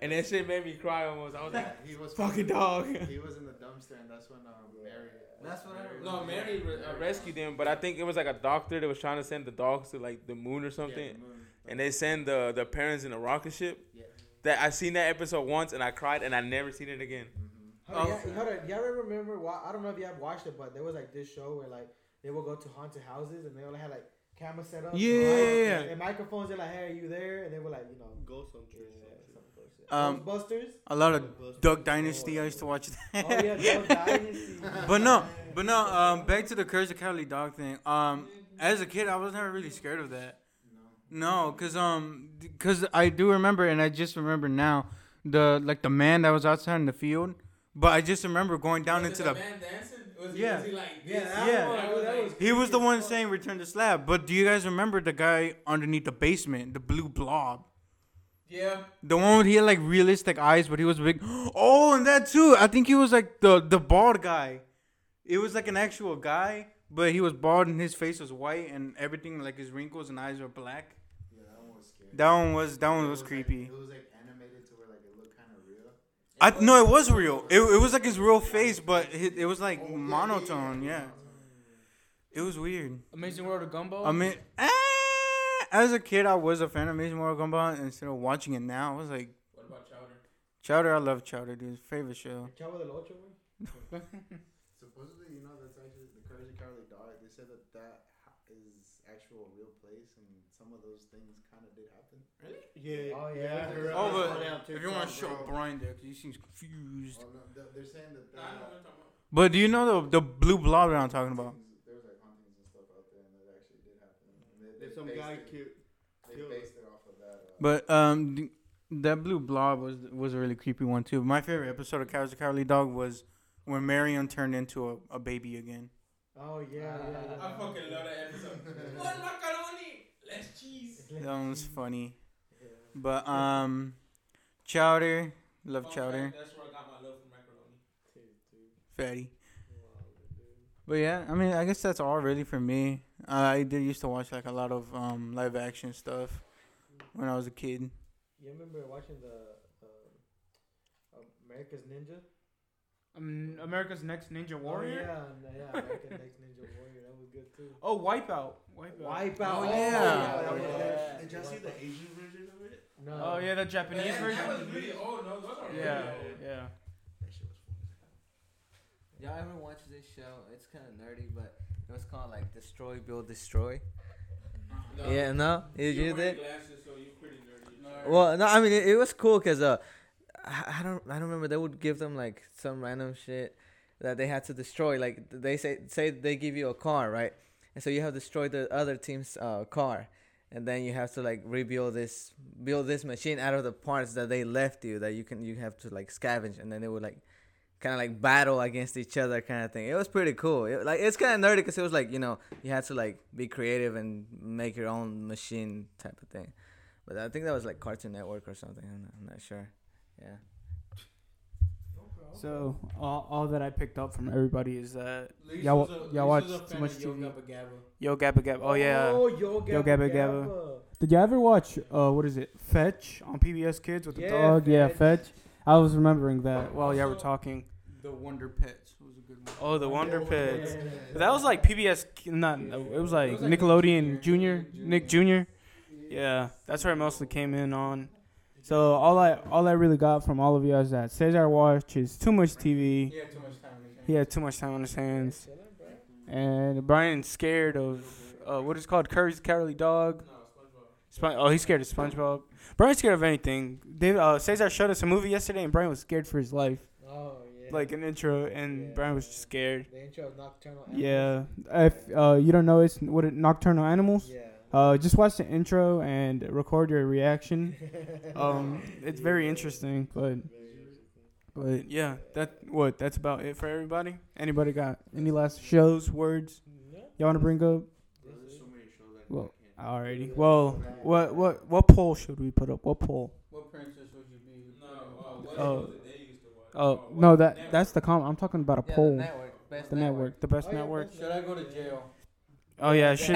and that shit made me cry almost. I was like, he was "Fucking dog." He was in the dumpster, and that's when um, Mary. That's what I remember. No, Mary re- uh, rescued him, but I think it was like a doctor that was trying to send the dogs to like the moon or something, and they send the the parents in a rocket ship. That I seen that episode once and I cried and I never seen it again. Hold on, y'all, hold on, y'all remember? Why, I don't know if y'all watched it, but there was like this show where like they would go to haunted houses and they only had like cameras set up. Yeah, and yeah, yeah. And microphones. They're like, "Hey, are you there?" And they were like, you know, Ghost Hunters. yeah, some bullshit. Um, Ghostbusters. a lot of Duck Dynasty. I used to watch that. Oh yeah, Duck Dynasty. but no, but no. Um, back to the Courage the Cowardly Dog thing. Um, as a kid, I was never really scared of that. No, cause um, cause I do remember, and I just remember now, the like the man that was outside in the field. But I just remember going down into the. man dancing? Was Yeah. was he like Yeah, that Yeah. one, that was He was the one saying return to slab. But do you guys remember the guy underneath the basement, the blue blob? Yeah. The one with he had like realistic eyes, but he was big. Oh, and that too. I think he was like the the bald guy. It was like an actual guy, but he was bald and his face was white and everything like his wrinkles and eyes were black. Yeah, that one was scary. That one was that one It was like- creepy. it was like animated to where like it looked kind of real. I no, it was real. It, it was like his real face, but it, it was like monotone. Yeah, it was weird. Amazing World of Gumball. I mean, eh, as a kid, I was a fan of Amazing World of Gumball. and Instead of watching it now, I was like, What about Chowder? Chowder. I love Chowder, dude. Favorite show. Chavo del Ocho, güey. Supposedly, you know, that's actually the Courage the Cowardly Dog. They said that that ha- is actual real place, and some of those things kind of did happen. Really? Yeah. Oh, yeah. I heard- Oh, but saw that on if you want to show bro. Brian there, 'cause he seems confused. Oh, no, they're- they're saying that Nah, I know there, what you're talking about. But do you know the the blue blob that I'm talking about? there was like hauntings and stuff out there, and that actually did happen. And they, they There's some based guy it- killed. They based it off of that. Uh, But um, th- that blue blob was was a really creepy one too. My favorite episode of Courage the Cowardly Dog was when Marion turned into a, a baby again. Oh yeah, yeah. yeah. I fucking love that episode. One macaroni, less cheese. That one was funny. But um, Chowder, love Fun Chowder, fact, That's where I got my love for macaroni. fatty. But yeah, I mean, I guess that's all really for me. I did used to watch like a lot of um live action stuff when I was a kid. You remember watching the uh, America's Ninja? Um, America's Next Ninja Oh, Warrior. yeah, yeah. American Next Ninja Warrior. That was good too. Oh, Wipeout. Wipeout. Wipeout. Oh, Oh, yeah. that Yeah. Did y'all see the Asian version of it? No. Oh yeah, the Japanese That- version. That was really old. No, those are really Yeah, old. yeah. That shit was funny. Y'all ever watch this show? It's kind of nerdy, but it was called like Destroy, Build, Destroy. No. Yeah, no, Did You're you wearing did. glasses, so you're pretty nerdy. Well, no, I mean it, it was cool because uh, I, don't I don't remember they would give them like some random shit that they had to destroy. Like they say say they give you a car, right? And so you have to destroy the other team's uh, car, and then you have to like rebuild this build this machine out of the parts that they left you that you can you have to like scavenge, and then they would like kind of like battle against each other kind of thing. It was pretty cool. It, like it's kind of nerdy because it was like you know you had to like be creative and make your own machine type of thing. But I think that was like Cartoon Network or something. I'm not, I'm not sure. Yeah. So all, all that I picked up from everybody is that y'all wa- y'all watch too much TV. Yo Gabba Gabba. Oh yeah. Oh, Yo Gabba Yo Gabba Gabba. Gabba. Did y'all ever watch uh what is it Fetch on PBS Kids with the Yeah, dog? Yeah, Fetch. Fetch. I was remembering that while y'all were talking. The Wonder Pets was a good one. Oh, the Wonder Pets. Yeah. That was like PBS, ki- not. It was like Nickelodeon Junior, Nick Junior. Yeah, that's where it mostly came in on. So all I all I really got from all of you is that Cesar watches too much TV. He had too much time. in his He had too much time on his hands, and Brian's scared of uh, what is it called the Cowardly Dog. Spon- oh, he's scared of SpongeBob. Brian's scared of anything. David, uh, Cesar showed us a movie yesterday, and Brian was scared for his life. Oh yeah. Like an intro, and Yeah. Brian was just scared. the intro of Nocturnal. Animals. Yeah, if uh, you don't know, it's what it, Nocturnal Animals. Yeah. Uh, just watch the intro and record your reaction. Um, it's very interesting, but But yeah, that what that's about it for everybody. Anybody got any last shows, words y'all want to bring up? Well, alrighty. Well, what what what poll should we put up? What poll? What princess would you be? Oh, oh no, that that's the com. I'm talking about a Yeah, poll. the network. Best The network, the best network. Should I go to jail? Oh yeah, should.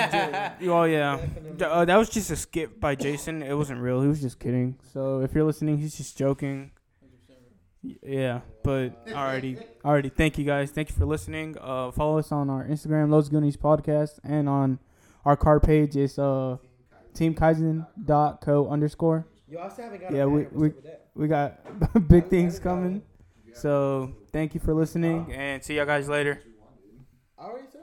do- oh yeah, D- uh, that was just a skip by Jason. It wasn't real. He was just kidding. So if you're listening, he's just joking. Yeah, but already, already. Thank you guys. Thank you for listening. Uh, follow us on our Instagram, Los Goonies Podcast, and on our card page is uh, teamkaizen.co underscore. You also haven't got Yeah, we we we got big things coming. So thank you for listening, and see y'all guys later. I already said